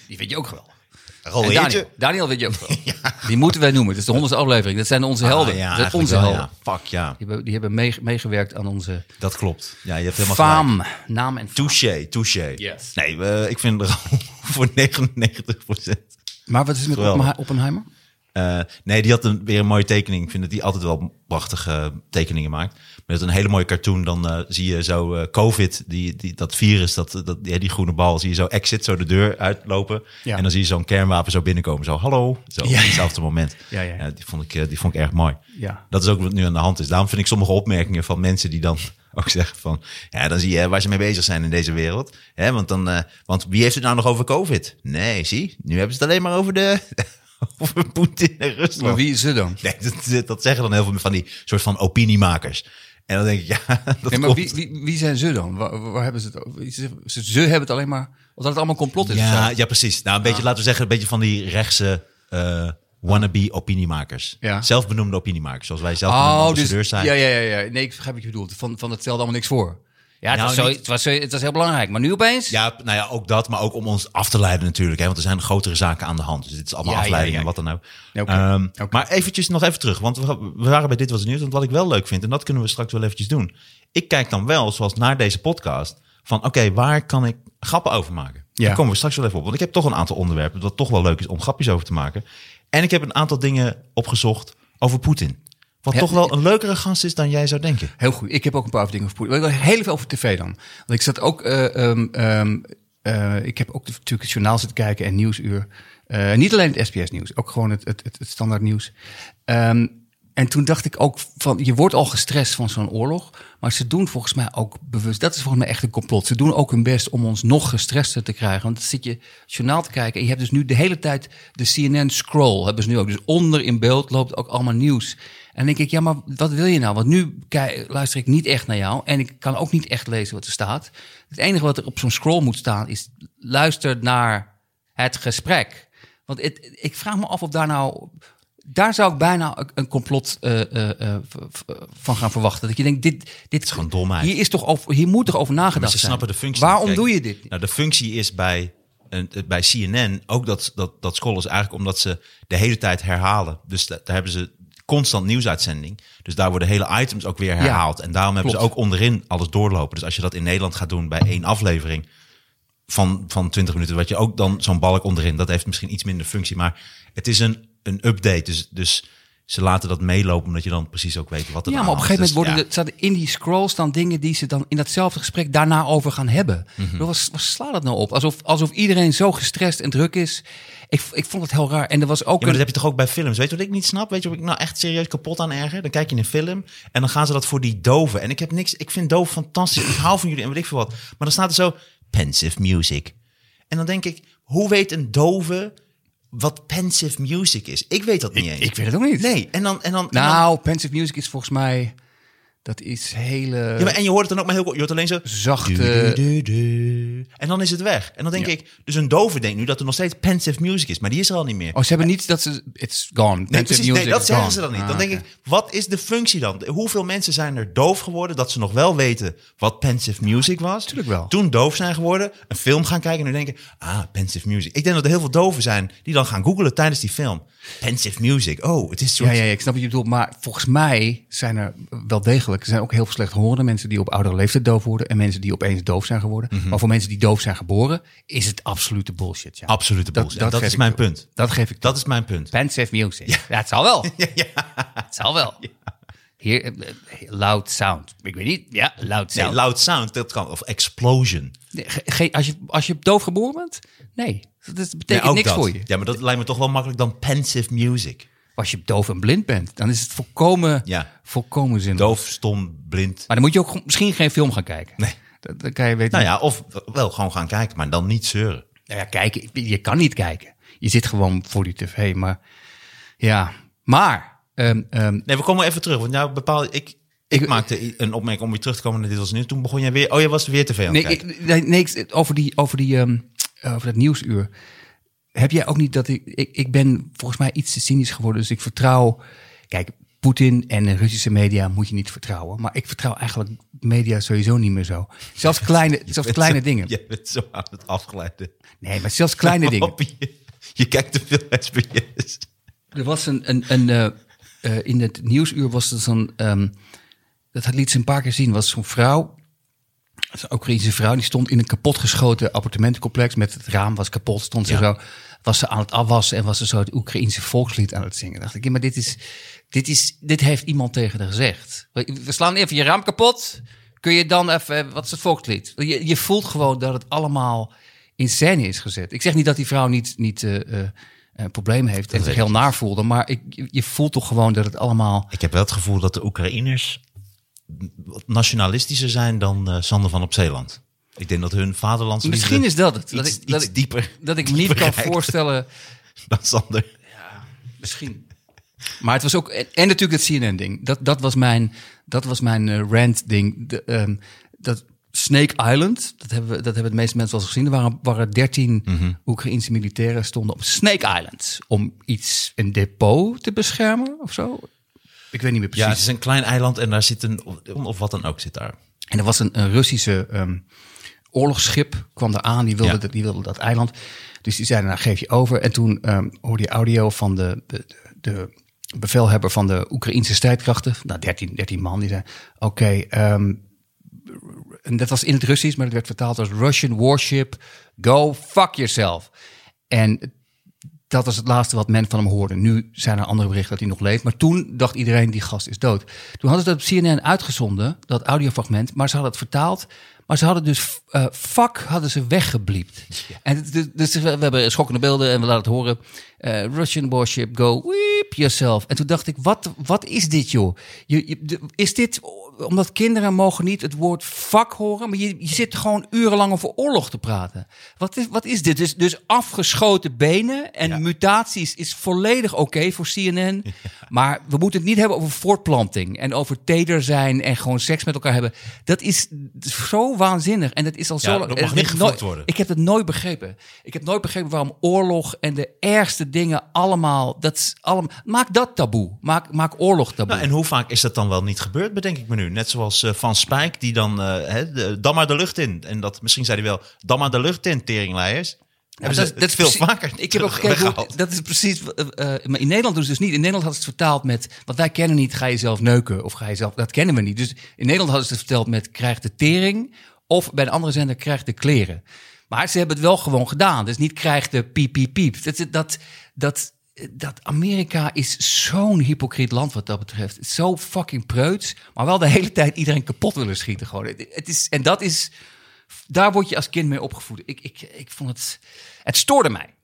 die vind je ook geweldig. Heertje. Daniel, Daniel weet je ook geweldig. <laughs> Die moeten wij noemen. Het is de honderdste aflevering. Dat zijn onze helden. Ah, ja, dat zijn onze wel, helden. ja. Fuck ja, Die hebben, die hebben mee- meegewerkt aan onze dat klopt. Ja, je hebt helemaal gelijk. faam. Naam en faam. Touché, touché. Yes. Nee, eh, ik vind er <laughs> voor 99% Maar wat is het met Oppenheimer? Eh, nee, die had een, weer een mooie tekening. Ik vind dat die altijd wel prachtige tekeningen maakt. Met een hele mooie cartoon, dan eh, zie je zo eh, COVID, die, die, dat virus, dat, dat, die, die groene bal, zie je zo exit, zo de deur uitlopen. Ja. En dan zie je zo'n kernwapen zo binnenkomen. Zo, hallo. Zo, op Ja. hetzelfde moment. <laughs> Ja, ja, ja. die, vond ik, die vond ik erg mooi. Ja. Dat is ook wat nu aan de hand is. Daarom vind ik sommige opmerkingen van mensen die dan <laughs> ook zeggen van... Ja, dan zie je waar ze mee bezig zijn in deze wereld. Hè, want, dan, want wie heeft het nou nog over COVID? Nee, zie, nu hebben ze het alleen maar over de... <laughs> over Poetin en Rusland. Maar wie is ze dan? Nee, dat, dat zeggen dan heel veel van die soort van opiniemakers. En dan denk ik, ja, <laughs> dat Nee, maar wie, wie, wie zijn ze dan? Waar, waar hebben ze het over? Ze, hebben het alleen maar... Of dat het allemaal complot is? Ja, ja, precies. Nou, een beetje, laten we zeggen, een beetje van die rechtse eh, wannabe opiniemakers. Ja. Zelfbenoemde opiniemakers, zoals wij zelfbenoemde Oh, dus, ambassadeurs zijn. ja, ja, ja, ja. Nee, ik begrijp wat je bedoelt. Van, van het stelde allemaal niks voor. Ja, het, Nou, was zo, niet- het, was, het was heel belangrijk. Maar nu opeens? Ja, nou ja, ook dat, maar ook om ons af te leiden natuurlijk. Hè, want er zijn grotere zaken aan de hand. Dus dit is allemaal Ja, afleiding ja. en wat dan ook. Ehm. Maar eventjes nog even terug, want we, we waren bij Dit Was Het Nieuws. Want wat ik wel leuk vind, en dat kunnen we straks wel eventjes doen. Ik kijk dan wel, zoals naar deze podcast, van oké, waar kan ik grappen over maken? Ja. Daar komen we straks wel even op. Want ik heb toch een aantal onderwerpen wat toch wel leuk is om grapjes over te maken. En ik heb een aantal dingen opgezocht over Poetin. Wat Ja, toch wel een leukere gast is dan jij zou denken. Heel goed. Ik heb ook een paar dingen over. Ik wil heel veel over tv dan. Want ik zat ook... eh, ehm, ehm, eh, ik heb ook natuurlijk het journaal zitten kijken en Nieuwsuur. Eh, niet alleen het SBS-nieuws, ook gewoon het, het, het, het standaard nieuws. Ehm, en toen dacht ik ook van, je wordt al gestrest van zo'n oorlog. Maar ze doen volgens mij ook bewust, dat is volgens mij echt een complot. Ze doen ook hun best om ons nog gestrester te krijgen. Want dan zit je het journaal te kijken en je hebt dus nu de hele tijd de CNN scroll. Hebben ze nu ook. Dus onder in beeld loopt ook allemaal nieuws. En denk ik, ja, maar wat wil je nou? Want nu kijk, luister ik niet echt naar jou en ik kan ook niet echt lezen wat er staat. Het enige wat er op zo'n scroll moet staan is luister naar het gesprek. Want het, ik vraag me af of daar nou. Daar zou ik bijna een- complot eh, eh, eh, van gaan verwachten. Dat je denkt, dit, dit is gewoon domheid. Hier, is toch over, hier moet toch over nagedacht Maar ze zijn. snappen de functie. Waarom Kijk, doe je dit? Nou, de functie is bij, een- bij CNN ook dat, dat, dat scrollen is eigenlijk omdat ze de hele tijd herhalen. Dus da- daar hebben ze constant nieuwsuitzending. Dus daar worden hele items ook weer herhaald. en daarom hebben ze ook onderin alles doorlopen. Dus als je dat in Nederland gaat doen bij één aflevering van, van 20 minuten, wat je ook dan zo'n balk onderin, dat heeft misschien iets minder functie. Maar het is een, een update. Dus, dus ze laten dat meelopen, omdat je dan precies ook weet wat er Ja, maar op een gegeven moment worden Dus, staat in die scrolls dan dingen die ze dan in datzelfde gesprek daarna over gaan hebben. Mhm. Wat, wat slaat dat nou op? Alsof, alsof iedereen zo gestrest en druk is. Ik, ik vond het heel raar. En er was ook Ja, maar een, dat heb je toch ook bij films. Weet je wat ik niet snap? Weet je wat ik nou echt serieus kapot aan erger? Dan kijk je een film en dan gaan ze dat voor die doven. En ik heb niks. Ik vind doof fantastisch. Ik hou van jullie en weet ik veel wat. Maar dan staat er zo pensive music. En dan denk ik, hoe weet een dove wat pensive music is? Ik weet dat niet eens. ik weet het ook niet. Nee. En dan en dan. en dan- Nou, pensive music is volgens mij... Dat is hele... ja, maar en je hoort het dan ook maar heel kort. Je hoort alleen zo. Zachte- du- du- du- du. En dan is het weg. En dan denk Ja. ik, dus een dove denkt nu dat er nog steeds pensive music is, maar die is er al niet meer. Oh, ze hebben niet dat ze... It's gone. Nee, Pensive precies, music nee, dat zeggen gone. ze dan niet. Ah, Dan denk ik, wat is de functie dan? Hoeveel mensen zijn er doof geworden dat ze nog wel weten wat pensive music was? Tuurlijk wel. Toen doof zijn geworden, een film gaan kijken en nu denken, ah, pensive music. Ik denk dat er heel veel doven zijn die dan gaan googlen tijdens die film. Pensive music, oh, het is zo. Ja, ja, ja, ik snap wat je bedoelt. Maar volgens mij zijn er wel degelijk... Er zijn ook heel veel slechthorende mensen die op oudere leeftijd doof worden... en mensen die opeens doof zijn geworden. Mhm. Maar voor mensen die doof zijn geboren... is het absolute bullshit, ja. Absolute bullshit. Dat, geef is mijn toe. punt. Dat geef ik Dat is mijn punt. Pensive music. Ja, het zal wel. <laughs> <laughs> Het zal wel. Hier, eh, loud sound. Ik weet niet. Ja, loud Nee, sound. loud sound, dat kan. Of explosion. Nee, als, je, als je doof geboren bent? Nee. Dat Nee, betekent ook niks dat. voor je. Ja, maar dat lijkt me toch wel makkelijk dan pensive music. Als je doof en blind bent, dan is het volkomen, Ja. volkomen zinloos. Doof, stom, blind. Maar dan moet je ook misschien geen film gaan kijken. Nee. Dan, kan je weten. Nou ja, of wel gewoon gaan kijken, maar dan niet zeuren. Nou ja, kijken. Je kan niet kijken. Je zit gewoon voor die tv. Maar ja, maar. ehm, ehm, Nee, we komen even terug. Want nou bepaal ik. Ik Ik- maakte een opmerking om weer terug te komen naar dit was nu. Toen begon jij weer. Oh, je was weer tv aan het nee, kijken. ik, nee, nee, over, die, over, die, ehm, over dat nieuwsuur. Heb jij ook niet dat ik, ik... Ik ben volgens mij iets te cynisch geworden. Dus ik vertrouw... Kijk, Poetin en de Russische media moet je niet vertrouwen. Maar ik vertrouw eigenlijk media sowieso niet meer zo. Zelfs <laughs> kleine, zelfs kleine dingen. <laughs> Je bent zo aan het afgeleiden. Nee, maar zelfs kleine <laughs> dingen. Op Je, je kijkt te veel SBS. Er was een, een, een eh, eh, in het nieuwsuur was er zo'n, ehm, dat liet ze een paar keer zien, was zo'n vrouw, een Oekraïnse vrouw, die stond in een kapotgeschoten appartementencomplex met het raam was kapot, stond ze Ja. zo, was ze aan het afwassen en was ze zo het Oekraïense volkslied aan het zingen. dacht ik, ja, maar dit is, dit is, dit heeft iemand tegen haar gezegd. We slaan even je raam kapot, kun je dan even, wat is het volkslied? Je, je voelt gewoon dat het allemaal in scène is gezet. Ik zeg niet dat die vrouw niet, niet eh, eh, een probleem heeft en zich heel naar voelde, maar ik, je voelt toch gewoon dat het allemaal... Ik heb wel het gevoel dat de Oekraïners wat nationalistischer zijn dan eh, Sander van op Zeeland. Ik denk dat hun vaderlandsliefde Misschien is dat het. Dat iets, ik, dat ik, dieper dat ik me niet kan voorstellen... <laughs> dan Sander. Misschien. Maar het was ook. En, en natuurlijk het CNN-ding. Dat, dat was mijn, dat was mijn eh, rant-ding. De, ehm, dat Snake Island, dat hebben, we, dat hebben de meeste mensen wel gezien. Er waren, waren 13 Mhm. Oekraïnse militairen stonden op Snake Island. om iets, een depot te beschermen of zo. Ik weet niet meer Ja, het precies. is een klein eiland en daar zit een, of, of wat dan ook zit daar. En er was een, een Russische ehm, oorlogsschip, kwam daar aan, die wilde, Ja. dat, die wilde dat eiland. Dus die zeiden, nou geef je over. En toen ehm, hoorde je audio van de, de, de bevelhebber van de Oekraïnse strijdkrachten. Nou, 13, 13 man, die zei, oké, ehm, en dat was in het Russisch, maar het werd vertaald als Russian warship, go fuck yourself. En dat was het laatste wat men van hem hoorde. Nu zijn er andere berichten dat hij nog leeft. Maar toen dacht iedereen, die gast is dood. Toen hadden ze dat op CNN uitgezonden, dat audiofragment. Maar ze hadden het vertaald. Maar ze hadden dus eh fuck hadden ze weggebliept. En dus, dus we, we hebben schokkende beelden en we laten het horen. Eh, Russian warship, go weep yourself. En toen dacht ik, wat, wat is dit joh? Je, is dit omdat kinderen mogen niet het woord fuck horen, maar je, je zit gewoon urenlang over oorlog te praten. Wat is, wat is dit? Dus, dus afgeschoten benen en mutaties is volledig oké voor CNN. <laughs> Maar we moeten het niet hebben over voortplanting en over teder zijn en gewoon seks met elkaar hebben. Dat is zo waanzinnig en dat is al Ja, zo dat mag niet worden. Ik heb het nooit begrepen. Ik heb nooit begrepen waarom oorlog en de ergste dingen allemaal. Dat is allemaal maak dat taboe. Maak, maak oorlog taboe. Nou, en hoe vaak is dat dan wel niet gebeurd, bedenk ik me nu. Net zoals eh, Van Spijk, die dan, hè, de, dan maar de lucht in. En dat, misschien zei hij wel, dan maar de lucht in, teringleiers. Hebben ze het veel precies- vaker Ik heb ook <laughs> gekeken, hoe- dat is precies. eh, maar in Nederland doen ze dus niet. In Nederland hadden ze het vertaald met. Want wij kennen niet, ga je zelf neuken of ga je zelf. Dat kennen we niet. Dus in Nederland hadden ze het verteld met krijg de tering. Of bij de andere zender krijg de kleren. Maar ze hebben het wel gewoon gedaan. Dus niet krijg de piep, piep, piep. Dat, dat, dat, dat Amerika is zo'n hypocriet land wat dat betreft. Zo fucking preuts. Maar wel de hele tijd iedereen kapot willen schieten. Gewoon. Het, is, en dat is. Daar word je als kind mee opgevoed. Ik, ik, ik vond het. Het stoorde mij.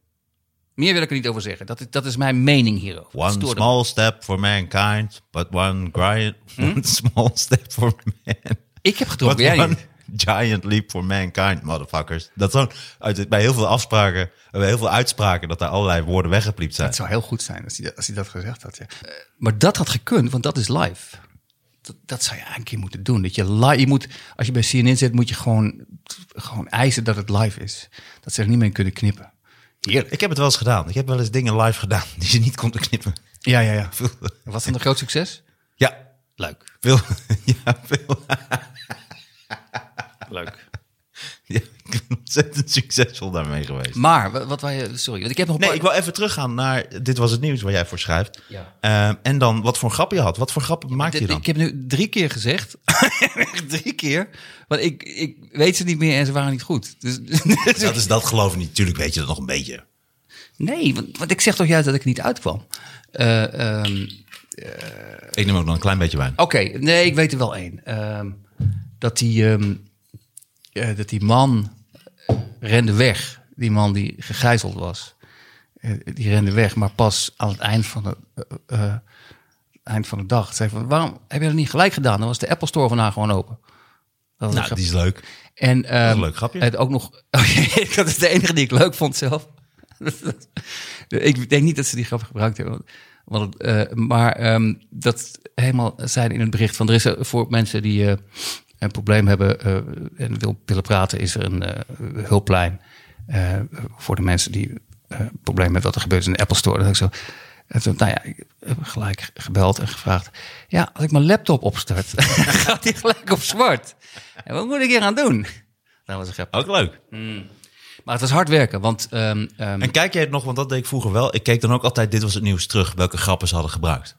Meer wil ik er niet over zeggen. Dat, is- dat is mijn mening hierover. One small step for mankind, but one, grind, Hm? <laughs> one small step for man. Ik heb gedronken, jij one niet. Giant leap for mankind, motherfuckers. Dat zo'n, uit, bij heel veel afspraken, bij heel veel uitspraken, dat daar allerlei woorden weggepliept zijn. Het zou heel goed zijn als hij, dat- als hij dat gezegd had. Ja. Eh, maar dat had gekund, want dat is live. Dat, dat zou je eigenlijk een keer moeten doen. Dat je, li- je moet, als je bij CNN zit, moet je gewoon, gewoon eisen dat het live is. Dat ze er niet mee kunnen knippen. Heerlijk. Ik heb het wel eens gedaan. Ik heb wel eens dingen live gedaan die ze niet konden knippen. Ja, ja, ja. <laughs> Was dat een groot succes? Ja, Leuk. veel. <laughs> Ja, veel. Leuk. <laughs> Ja, ik ben ontzettend succesvol daarmee geweest. Maar, wa- wat wij, sorry, want ik heb nog een Nee, paar- ik wil even teruggaan naar Dit Was Het Nieuws, waar jij voor schrijft. Ja. Ehm, en dan wat voor grap je had. Wat voor grappen maakte je dan? Ik heb nu drie keer gezegd. <laughs> Echt drie keer. Want ik, ik weet ze niet meer en ze waren niet goed. Dus, dus <laughs> Dat is dat geloof ik niet. Tuurlijk weet je dat nog een beetje. nee, want, want ik zeg toch juist dat ik er niet uitkwam. Eh, ehm, Ik neem ook nog een klein beetje wijn. Oké, nee, ik weet er wel één. Ehm, dat, die, ehm, eh, dat die man rende weg. Die man die gegijzeld was. Eh, die rende weg, maar pas aan het eind van de, eh, eind van de dag. Zei van, waarom heb je dat niet gelijk gedaan? Dan was de Apple Store vandaag gewoon open. Dat Nou, die is leuk. En ehm, een leuk grapje. Het ook nog. <laughs> Oh, dat is de enige die ik leuk vond zelf. <laughs> ik denk niet dat ze die grap gebruikt hebben. Want, maar ehm, dat helemaal zijn in het bericht van er is voor mensen die een probleem hebben eh, en wil, willen praten, is er een eh, hulplijn eh, voor de mensen die probleem hebben wat er gebeurt in de Apple Store. Dat ik zo. En toen, nou ja, ik heb gelijk gebeld en gevraagd. Ja, als ik mijn laptop opstart, <laughs> gaat die gelijk op zwart. En wat moet ik hier aan doen? Dat was een grap. Ook leuk. Maar het was hard werken, want ehm, ehm, En kijk jij het nog, want dat deed ik vroeger wel. Ik keek dan ook altijd, dit was het nieuws, terug. Welke grappen ze hadden gebruikt.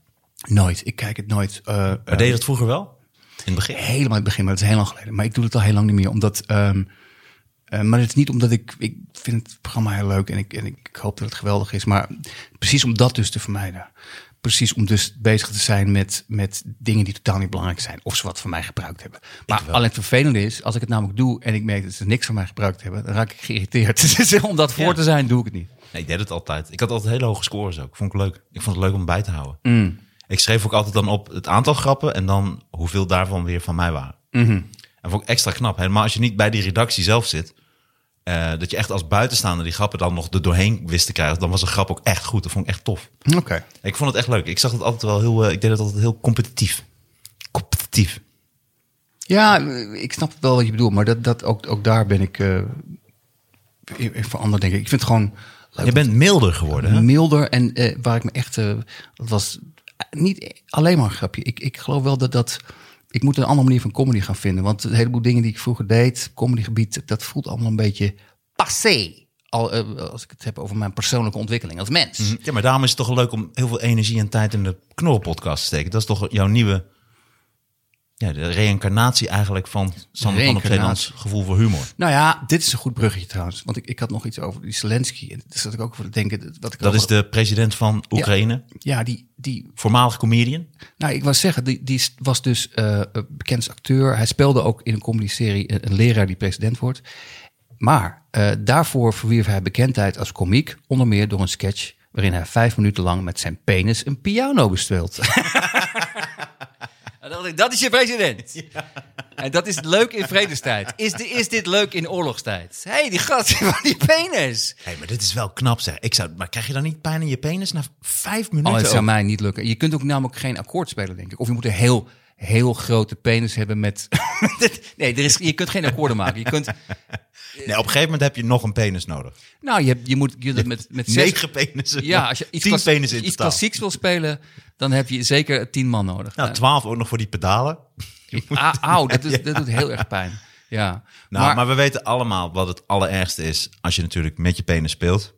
nooit. Ik kijk het nooit. eh, Maar deed je dat vroeger wel? In het begin? helemaal in het begin, maar dat is heel lang geleden. Maar ik doe het al heel lang niet meer, omdat. eh, maar het is niet omdat ik. Ik vind het programma heel leuk en ik, en ik hoop dat het geweldig is. Maar precies om dat dus te vermijden. Precies om dus bezig te zijn met, met dingen die totaal niet belangrijk zijn. Of ze wat van mij gebruikt hebben. Maar alleen het vervelende is, als ik het namelijk doe en ik merk dat ze niks van mij gebruikt hebben, dan raak ik geïrriteerd. <laughs> Dus om dat voor Ja. te zijn, doe ik het niet. Nee, ik deed het altijd. Ik had altijd hele hoge scores ook. Vond ik leuk. Ik vond het leuk om bij te houden. Mm. Ik schreef ook altijd dan op het aantal grappen en dan hoeveel daarvan weer van mij waren. Mhm. En vond ik extra knap. Helemaal als je niet bij die redactie zelf zit. eh, dat je echt als buitenstaander die grappen dan nog er doorheen wist te krijgen. Dan was een grap ook echt goed. Dat vond ik echt tof. Oké. Ik vond het echt leuk. Ik zag het altijd wel heel. eh, ik deed het altijd heel competitief. Competitief. Ja, ik snap wel wat je bedoelt, maar dat, dat ook, ook daar ben ik eh in- in veranderd, denk ik. Ik vind het gewoon leuk Je bent milder geworden. Hè? milder en eh, waar ik me echt, eh, dat was niet alleen maar een grapje. Ik, ik geloof wel dat dat ik moet een andere manier van comedy gaan vinden. Want een heleboel dingen die ik vroeger deed, comedygebied, dat voelt allemaal een beetje passé. Eh, als ik het heb over mijn persoonlijke ontwikkeling als mens. Ja, maar daarom is het toch leuk om heel veel energie en tijd in de Knorrelpodcast te steken. Dat is toch jouw nieuwe... Ja, de reïncarnatie eigenlijk van Sander van op. Zeelands gevoel voor humor. Nou ja, dit is een goed bruggetje trouwens. Want ik, ik had nog iets over die Zelensky. En daar zat ik ook over te denken. Wat ik Dat over- is de president van Oekraïne, Ja, die, die voormalig comedian. Nou, ik wou zeggen, die, die was dus eh, een bekend acteur. Hij speelde ook in een comedy-serie een, een leraar die president wordt. Maar eh, daarvoor verwierf hij bekendheid als komiek. Onder meer door een sketch waarin hij vijf minuten lang met zijn penis een piano bespeelt. <laughs> En dan dacht ik, dat is je president. <laughs> En dat is leuk in vredestijd. Is, di- is dit leuk in oorlogstijd? Hé, hey, die gast <laughs> van die penis. Hé, maar dit is wel knap zeg. Ik zou, maar krijg je dan niet pijn in je penis na vijf Oh, minuten? het zou ook? mij niet lukken. Je kunt ook namelijk geen akkoord spelen, denk ik. Of je moet een heel, heel grote penis hebben met... <laughs> nee, er is, je kunt geen akkoorden maken. Je kunt... <laughs> Nee, op een gegeven moment heb je nog een penis nodig. Nou, je, hebt- je moet je met, <laughs> met zes... Negen penissen. Ja, als je iets, klas- in iets totaal. klassieks wil spelen, dan heb je zeker tien man nodig. Nou, twaalf ook nog voor die pedalen. Ah, Auw, dat, doet- dat doet heel erg pijn. Ja. Nou, maar, we weten allemaal wat het allerergste is als je natuurlijk met je penis speelt.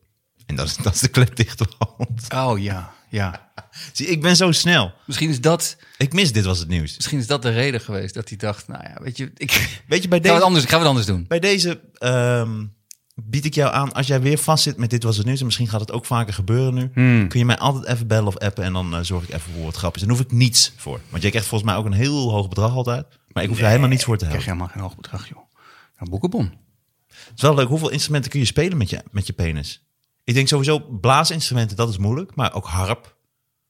En dat is, dat is de klepdichte wand. Oh ja, ja. Zie, ik ben zo snel. Misschien is, dat, Ik mis dit was het nieuws. misschien is dat de reden geweest dat hij dacht, nou ja, weet je, ik... Weet je, bij deze, anders, gaan we het anders doen. bij deze ehm, bied ik jou aan, als jij weer vastzit met dit was het nieuws, en misschien gaat het ook vaker gebeuren nu, Hmm. kun je mij altijd even bellen of appen en dan eh, zorg ik even voor wat grapjes. En daar hoef ik niets voor. Want jij krijgt volgens mij ook een heel hoog bedrag altijd, maar ik hoef er helemaal niets voor te Ik krijg hebben. helemaal geen hoog bedrag, joh. Nou, boekenbon. Het is wel leuk, hoeveel instrumenten kun je spelen met je, met je penis? Ik denk sowieso blaasinstrumenten, dat is moeilijk, maar ook harp.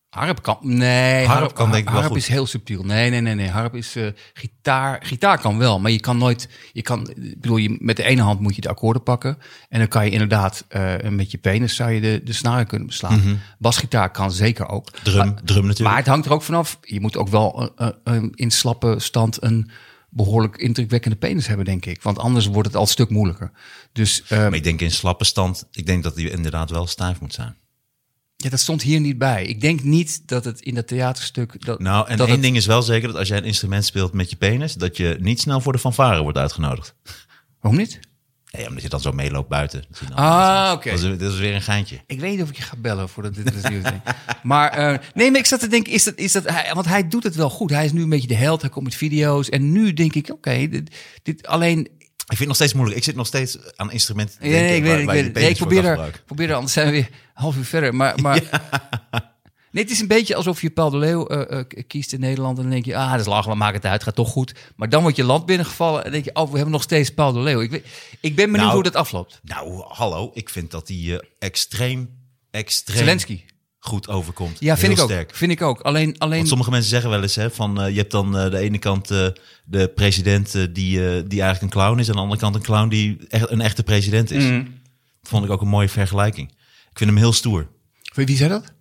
Harp kan. Nee, Harp kan denk ik wel harp goed. is heel subtiel. Nee, nee, nee, nee. Harp is eh, gitaar. Gitaar kan wel, maar je kan nooit. Je kan, ik bedoel, je, met de ene hand moet je de akkoorden pakken. En dan kan je inderdaad eh, met je penis zou je de, de snaren kunnen beslaan. Basgitaar kan zeker ook. Mhm. Drum, Maar, drum natuurlijk. maar het hangt er ook vanaf. Je moet ook wel eh, in slappe stand een behoorlijk indrukwekkende penis hebben, denk ik. Want anders wordt het al een stuk moeilijker. Dus eh, Maar ik denk in slappe stand, ik denk dat die inderdaad wel stijf moet zijn. ja, dat stond hier niet bij. Ik denk niet dat het in dat theaterstuk. Dat, Nou, en dat één het- ding is wel zeker, dat als jij een instrument speelt met je penis, dat je niet snel voor de fanfare wordt uitgenodigd. Waarom niet? Nee, omdat je dan zo meeloopt buiten. Ah, oké. dat is, dat is weer een geintje. Ik weet niet of ik je ga bellen voordat dit is nieuws. Maar eh, nee, maar ik zat te denken, is dat, is dat hij, want hij doet het wel goed. Hij is nu een beetje de held, hij komt met video's. En nu denk ik, oké, dit, dit alleen... Ik vind het nog steeds moeilijk. Ik zit nog steeds aan instrumenten te Nee, nee, ik waar- weet, ik waar weet, nee, ik probeer er, probeer er, anders zijn we weer half uur verder. Maar, <laughs> maar nee, het is een beetje alsof je Paul de Leeuw eh, eh, kiest in Nederland. En dan denk je, ah, dat is lachen, maak het uit, gaat toch goed. Maar dan wordt je land binnengevallen en denk je, oh, we hebben nog steeds Paul de Leeuw. Ik, weet, ik ben benieuwd Nou, hoe dat afloopt. Nou, hallo. Ik vind dat hij eh, extreem, extreem Zelensky. goed overkomt. Ja, vind Heel ik ook. sterk. Vind ik ook. Alleen, alleen Want sommige mensen zeggen wel eens, hè, van eh, je hebt dan de ene kant de president die, die eigenlijk een clown is, en aan de andere kant een clown die echt een echte president is. Mhm. Vond ik ook een mooie vergelijking. Ik vind hem heel stoer. Wie zei dat?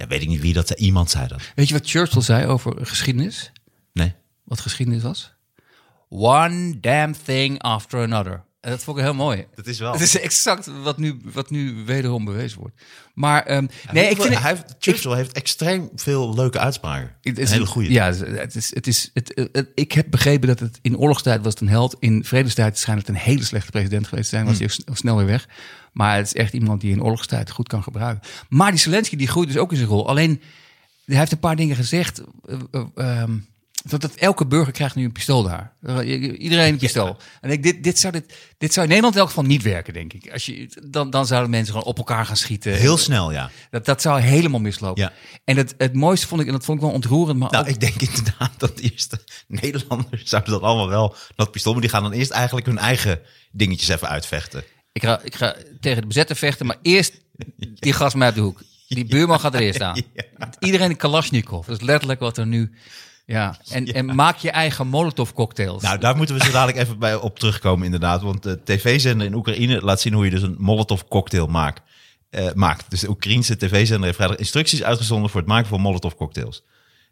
Ja, weet ik niet wie dat. Iemand zei dat. Weet je wat Churchill zei over geschiedenis? Nee. Wat geschiedenis was? One damn thing after another. En dat vond ik heel mooi. Dat is wel. <laughs> Het is exact wat nu, wat nu wederom bewezen wordt. Maar ehm, nee, ik vind hij heeft, Churchill heeft extreem veel leuke uitspraken. het Een is hele goede. Ja, het is, het is, het, het- ik heb begrepen dat het in oorlogstijd was het een held. In vredestijd schijnt het een hele slechte president geweest te zijn. Was hij ook sn- snel weer weg. Maar het is echt iemand die in oorlogstijd goed kan gebruiken. Maar die Zelensky die groeit dus ook in zijn rol. Alleen hij heeft een paar dingen gezegd. eh, eh, ehm, dat, dat elke burger krijgt nu een pistool daar. Iedereen een pistool. En ik, dit, dit, zou dit, dit zou in Nederland in elk geval niet werken, denk ik. Als je, dan, dan zouden mensen gewoon op elkaar gaan schieten. Heel snel, ja. Dat, dat zou helemaal mislopen. Ja. En het, het mooiste vond ik, en dat vond ik wel ontroerend, maar Nou, ook, ik denk <laughs> inderdaad dat de eerste Nederlanders zouden dan allemaal wel dat pistool, maar die gaan dan eerst eigenlijk hun eigen dingetjes even uitvechten. Ik, ga, ik ga tegen de bezetter vechten, maar eerst die gast mij op de hoek. Die buurman gaat er eerst aan. <laughs> Iedereen een Kalashnikov. Dat is letterlijk wat er nu... Ja, en, en maak je eigen molotov cocktails. Nou, daar moeten we zo dadelijk even bij op terugkomen, inderdaad. Want de tv-zender in Oekraïne laat zien hoe je dus een Molotov cocktail maakt. eh, maakt. Dus de Oekraïnse tv-zender heeft vrijdag instructies uitgezonden voor het maken van Molotov cocktails.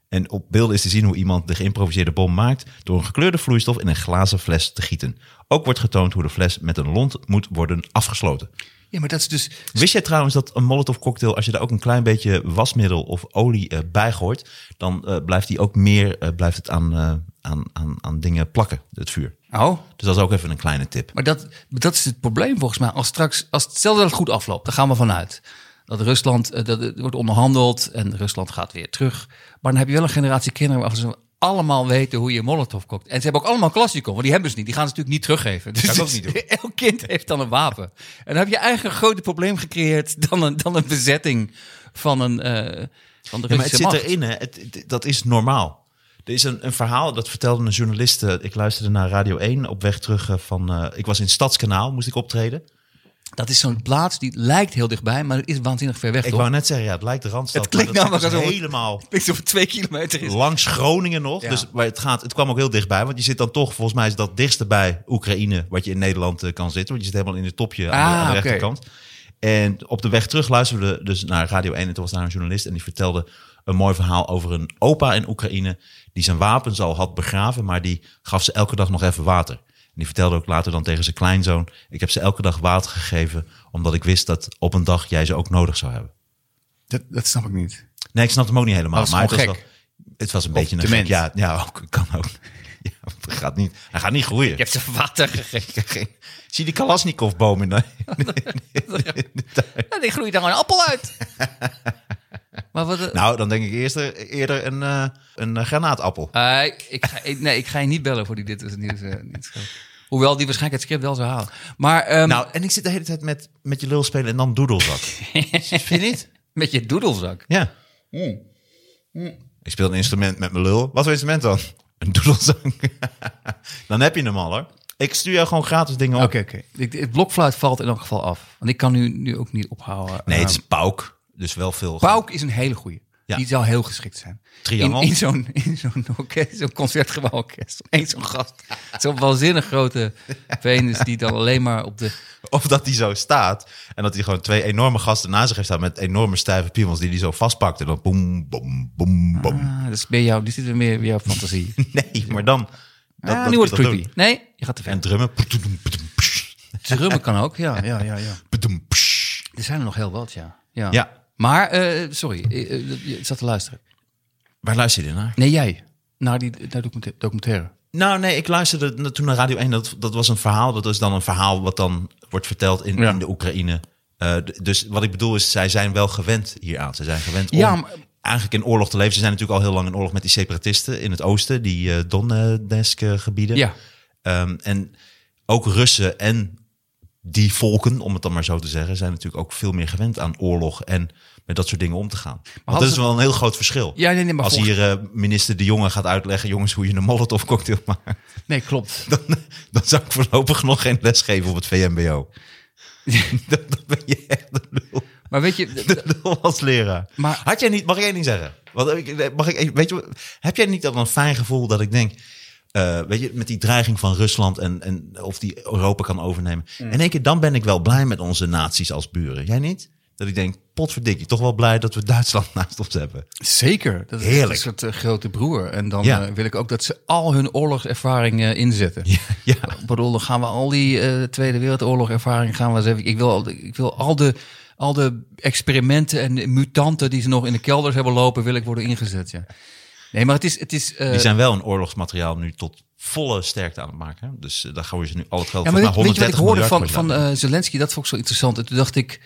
En op beelden is te zien hoe iemand de geïmproviseerde bom maakt door een gekleurde vloeistof in een glazen fles te gieten. Ook wordt getoond hoe de fles met een lont moet worden afgesloten. Ja, maar dat is dus... Wist jij trouwens dat een Molotov cocktail, als je daar ook een klein beetje wasmiddel of olie eh, bij gooit, dan eh, blijft die ook meer, eh, blijft het aan, aan, aan, aan dingen plakken, het vuur. Oh, Dus dat is ook even een kleine tip. Maar dat, dat is het probleem volgens mij. Als straks, als stel dat het goed afloopt, dan gaan we vanuit. Dat Rusland, eh, dat het wordt onderhandeld en Rusland gaat weer terug. Maar dan heb je wel een generatie kinderen waarvan ze allemaal weten hoe je Molotov kookt. En ze hebben ook allemaal klassikon, want die hebben ze niet. Die gaan ze natuurlijk niet teruggeven. Dus Zou ik ook niet <laughs> doen. elk kind heeft dan een wapen. En dan heb je eigenlijk een groter probleem gecreëerd dan een, dan een bezetting van, een, eh, van de Ja, maar het Russische zit erin, hè. Het, het- dat is normaal. Er is een, een verhaal, dat vertelde een journalist. eh, Ik luisterde naar Radio 1 op weg terug eh, van... eh, ik was in Stadskanaal, moest ik optreden. Dat is zo'n plaats die lijkt heel dichtbij, maar het is waanzinnig ver weg, Ik toch? wou net zeggen, ja, het lijkt de Randstad. Het klinkt namelijk het- helemaal <laughs> het twee kilometer is. langs Groningen nog. Ja. Dus maar het, gaat, het kwam ook heel dichtbij. Want je zit dan toch, volgens mij is dat dichtste bij Oekraïne... wat je in Nederland eh, kan zitten. Want je zit helemaal in het topje aan, de, Ah, aan de oké. rechterkant. En op de weg terug luisterden we dus naar Radio 1. En toen was daar een journalist en die vertelde een mooi verhaal over een opa in Oekraïne... die zijn wapens al had begraven, maar die gaf ze elke dag nog even water. En die vertelde ook later dan tegen zijn kleinzoon... ik heb ze elke dag water gegeven... omdat ik wist dat op een dag jij ze ook nodig zou hebben. Dat, dat snap ik niet. Nee, ik snap hem ook niet helemaal. Was maar het was, gek. wel, het was een beetje een dement. gek. Ja, ja ook, kan ook. <laughs> Ja, het gaat niet, hij gaat niet groeien. Je hebt ze water gegeven. <laughs> Zie die Kalasnikov-boom in de, <laughs> Ja, die groeit daar een appel uit. Maar wat... eh, Nou, dan denk ik eerst, eerder een, eh, een eh, granaatappel. eh, ik, ga, ik- nee, ik ga je niet bellen voor die dit is niet. eh, niet Hoewel die waarschijnlijk het script wel zou halen. Maar ehm, Nou, en ik zit de hele tijd met, met je lul spelen en dan doedelzak. <laughs> Vind je niet? met je doedelzak. Ja. Ik speel een instrument met mijn lul. Wat voor instrument dan? Een doedelzak. <laughs> dan heb je hem al hoor. Ik stuur jou gewoon gratis dingen op. Oké, oké. Ik- Het blokfluit valt in elk geval af. Want ik kan nu, nu ook niet ophouden. Nee, het Ehm, is pauk. Dus wel veel. Pauk is een hele goeie. Ja. Die zou heel geschikt zijn. Triangel. In, in zo'n zo'n orkest, zo'n concertgebouworkest. Eén zo'n gast. Zo'n waanzinnig grote <laughs> penis die dan alleen maar op de... Of dat hij zo staat en dat hij gewoon twee enorme gasten naast zich heeft staan met enorme stijve piemels die hij zo vastpakt. En dan boem, boem, boem, boem. Ah, dat is bij jou, die zit weer meer jouw fantasie. <laughs> Nee, maar dan... Dat, ah, dat nu wordt het creepy. Nee, je gaat te doen. En ver. drummen. Drummen kan ook, ja, ja, ja, ja. Er zijn er nog heel wat, ja. Ja. Ja. Maar, eh, sorry, eh, eh, je zat te luisteren. Waar luister je naar? Nee, jij. Naar die naar documentaire. Nou, nee, ik luisterde toen naar Radio 1. Dat, dat was een verhaal. Dat is dan een verhaal wat dan wordt verteld in, Ja. in de Oekraïne. Eh, dus wat ik bedoel is, zij zijn wel gewend hieraan. Ze zijn gewend om Ja, maar- eigenlijk in oorlog te leven. Ze zijn natuurlijk al heel lang in oorlog met die separatisten in het oosten. Die eh Donetsk-gebieden. Ja. Ehm, en ook Russen en die volken, om het dan maar zo te zeggen, zijn natuurlijk ook veel meer gewend aan oorlog en met dat soort dingen om te gaan. Want dat is wel een heel groot verschil. Ja, nee, nee, maar Als volgens- hier eh, minister De Jonge gaat uitleggen, jongens, hoe je een Molotov cocktail maakt, Nee, klopt. <laughs> dan, dan zou ik voorlopig nog geen les geven op het VMBO. <laughs> dan, dan ben je echt de lul, Maar weet je, <laughs> de lul als leraar. Maar- had jij niet, mag ik één ding zeggen? Want, mag ik, weet je, heb jij niet dan een fijn gevoel dat ik denk, eh, weet je, met die dreiging van Rusland en, en of die Europa kan overnemen. Mm. In één keer, dan ben ik wel blij met onze naties als buren. Jij niet? Dat ik denk, potverdikkie, toch wel blij dat we Duitsland <laughs> naast ons hebben. zeker. Dat is Heerlijk. een soort eh, grote broer. En dan Ja. eh, wil ik ook dat ze al hun oorlogservaring inzetten. Ja, ja. Ik bedoel, dan gaan we al die Tweede Wereldoorlog ervaring gaan we eens even. Ik wil, al- ik wil al de, al de experimenten en mutanten die ze nog in de kelders hebben lopen, wil ik worden ingezet. Ja. Nee, maar het is, het is. eh, Die zijn wel een oorlogsmateriaal nu tot volle sterkte aan het maken. hè. Dus eh, daar gooien ze nu al het geld Ja, voor. maar Nou, weet, weet je wat ik 130 hoorde van, van eh, Zelensky? Dat vond ik zo interessant. En toen dacht ik,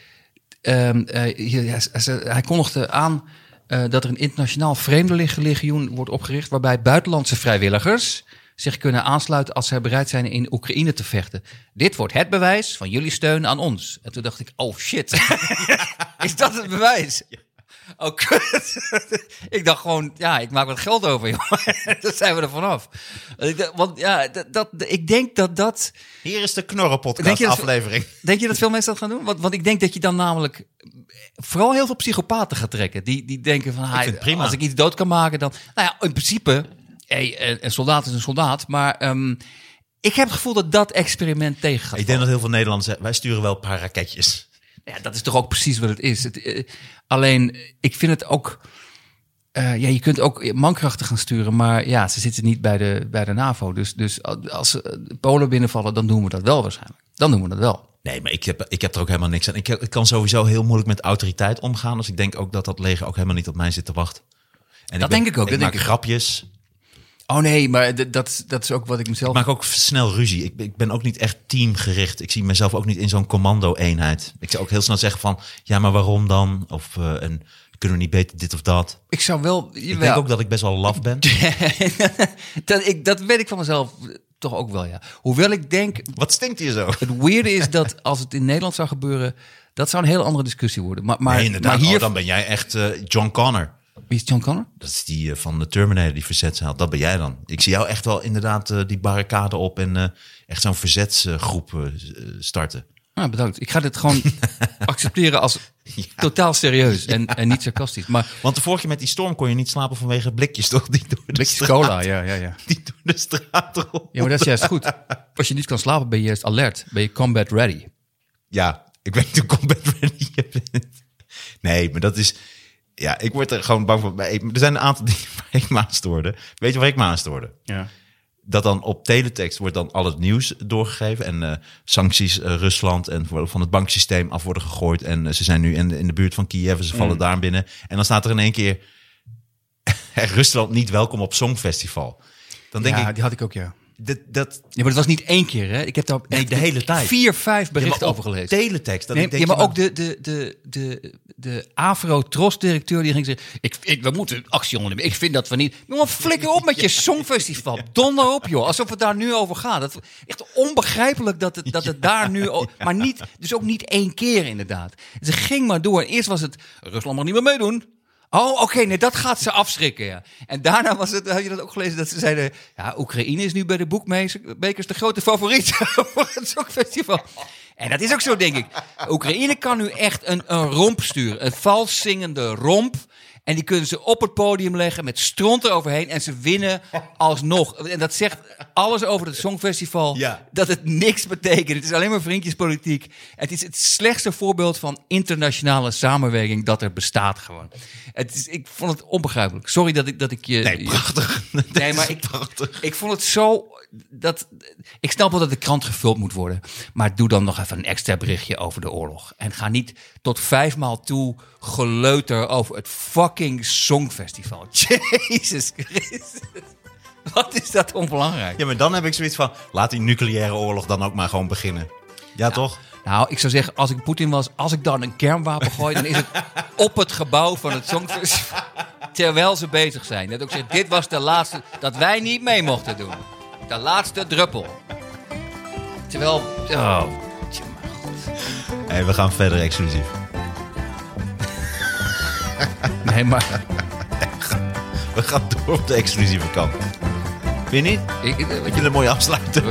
ehm, eh, ja, ze- hij kondigde aan dat er een internationaal vreemdelingenlegioen wordt opgericht, waarbij buitenlandse vrijwilligers zich kunnen aansluiten als zij bereid zijn in Oekraïne te vechten. Dit wordt het bewijs van jullie steun aan ons. En toen dacht ik, oh shit, <laughs> is dat het bewijs? Oh, kut. <laughs> ik dacht gewoon, ja, ik maak wat geld over, <laughs> joh. Dan zijn we er vanaf. Want ja, dat, dat, ik denk dat dat... Hier is de Knorren Denk podcast je dat- aflevering. <laughs> Denk je dat veel mensen dat gaan doen? Want, want ik denk dat je dan namelijk vooral heel veel psychopaten gaat trekken. Die, die denken van, "Hai, vind het prima. als ik iets dood kan maken, dan... Nou ja, in principe, hey, een soldaat is een soldaat. Maar ehm, ik heb het gevoel dat dat experiment tegen gaat Ik denk dat heel veel Nederlanders wij sturen wel een paar raketjes. Ja, dat is toch ook precies wat het is. Het, eh, alleen, ik vind het ook... eh, ja, je kunt ook mankrachten gaan sturen, maar ja, ze zitten niet bij de, bij de NAVO. Dus, dus als eh, Polen binnenvallen, dan doen we dat wel waarschijnlijk. Dan doen we dat wel. Nee, maar ik heb, ik heb er ook helemaal niks aan. Ik, ik kan sowieso heel moeilijk met autoriteit omgaan. Dus ik denk ook dat dat leger ook helemaal niet op mij zit te wachten. En Dat ben- denk ik ook, Ik dat maak denk ik. grapjes. Oh nee, maar dat, dat is ook wat ik mezelf... Ik maak ook snel ruzie. Ik, ik ben ook niet echt teamgericht. Ik zie mezelf ook niet in zo'n commando-eenheid. Ik zou ook heel snel zeggen van... Ja, maar waarom dan? Of eh, en, kunnen we niet beter dit of dat? Ik zou wel... Ik denk ook dat ik best wel laf ben. <laughs> dat, ik, dat weet ik van mezelf toch ook wel, ja. Hoewel ik denk, Wat stinkt hier zo? het weirde is dat <laughs> als het in Nederland zou gebeuren... dat zou een heel andere discussie worden. Maar, maar, nee, inderdaad. maar hier... Oh, dan ben jij echt eh, John Connor. Wie is John Connor? Dat is die eh, van de Terminator, die verzetshaal. Dat ben jij dan. Ik zie jou echt wel inderdaad eh, die barricade op en eh, echt zo'n verzetsgroep starten. Ah, bedankt. Ik ga dit gewoon <laughs> accepteren als totaal serieus en, en niet sarcastisch. Maar Want de vorige keer met die storm kon je niet slapen vanwege blikjes, toch? Die door de blikjes straat, cola, ja, ja, ja. Die door de straat rollen. Ja, maar dat is juist goed. Als je niet kan slapen, ben je juist alert. Ben je combat ready. Ja, ik weet niet hoe combat ready je bent. Nee, maar dat is... Ja, ik word er gewoon bang. Maar Er zijn een aantal <laughs> dingen waar ik me aan stoorde. Weet je waar ik me aan stoorde? Ja. dat dan op teletext wordt dan al het nieuws doorgegeven. En eh, sancties eh, Rusland en van het banksysteem af worden gegooid. En eh, ze zijn nu in de, in de buurt van Kiev en ze vallen daar binnen. En dan staat er in één keer... <laughs> Rusland niet welkom op Songfestival. Dan denk ja, ik, die had ik ook, ja. Dat, dat, Ja, maar dat was niet één keer, hè? Ik heb daar Nee, de hele tijd. vier, vijf berichten over gelezen. Teletext. Dat Nee, ik denk, ja, maar ook de, de, de, de, de Afro-Tros-directeur die ging zeggen... Ik, ik, we moeten actie ondernemen. Ik vind dat we niet... Jongen, flikker op met je <laughs> songfestival. Donder op, joh. Alsof het daar nu over gaat. Dat, echt onbegrijpelijk dat het, dat het daar nu... Maar niet, dus ook niet één keer inderdaad. Ze ging maar door. Eerst was het... Rusland mag niet meer meedoen. Oh, oké, nee, dat gaat ze afschrikken, ja. En daarna was het, had je dat ook gelezen, dat ze zeiden... Ja, Oekraïne is nu bij de boekmakers de grote favoriet <laughs> voor het Songfestival. En dat is ook zo, denk ik. Oekraïne kan nu echt een, een romp sturen. Een vals zingende romp. En die kunnen ze op het podium leggen met stront eroverheen. En ze winnen alsnog. En dat zegt alles over het Songfestival. Ja. Dat het niks betekent. Het is alleen maar vriendjespolitiek. Het is het slechtste voorbeeld van internationale samenwerking dat er bestaat gewoon. Het is, ik vond het onbegrijpelijk. Sorry dat ik, dat ik je... Nee, je- prachtig. <laughs> Nee, maar ik, prachtig. ik vond het zo. Dat, ik snap wel dat de krant gevuld moet worden. Maar doe dan nog even een extra berichtje over de oorlog. En ga niet tot vijfmaal toe geleuter over het fucking Songfestival. <laughs> Jezus Christus. Wat is dat onbelangrijk? Ja, maar dan heb ik zoiets van... Laat die nucleaire oorlog dan ook maar gewoon beginnen. Ja, toch? Nou, ik zou zeggen, als ik Poetin was, als ik dan een kernwapen gooi, dan is het <laughs> op het gebouw van het Songfestival. Terwijl ze bezig zijn. Dat ook zeggen, dit was de laatste, dat wij niet mee mochten doen. De laatste druppel. Terwijl, oh, tje, maar goed. Hey, we gaan verder exclusief. <laughs> Nee, maar We gaan door op de exclusieve kant. Vind je niet? ik, ik- Vind je, je een mooie afsluiter?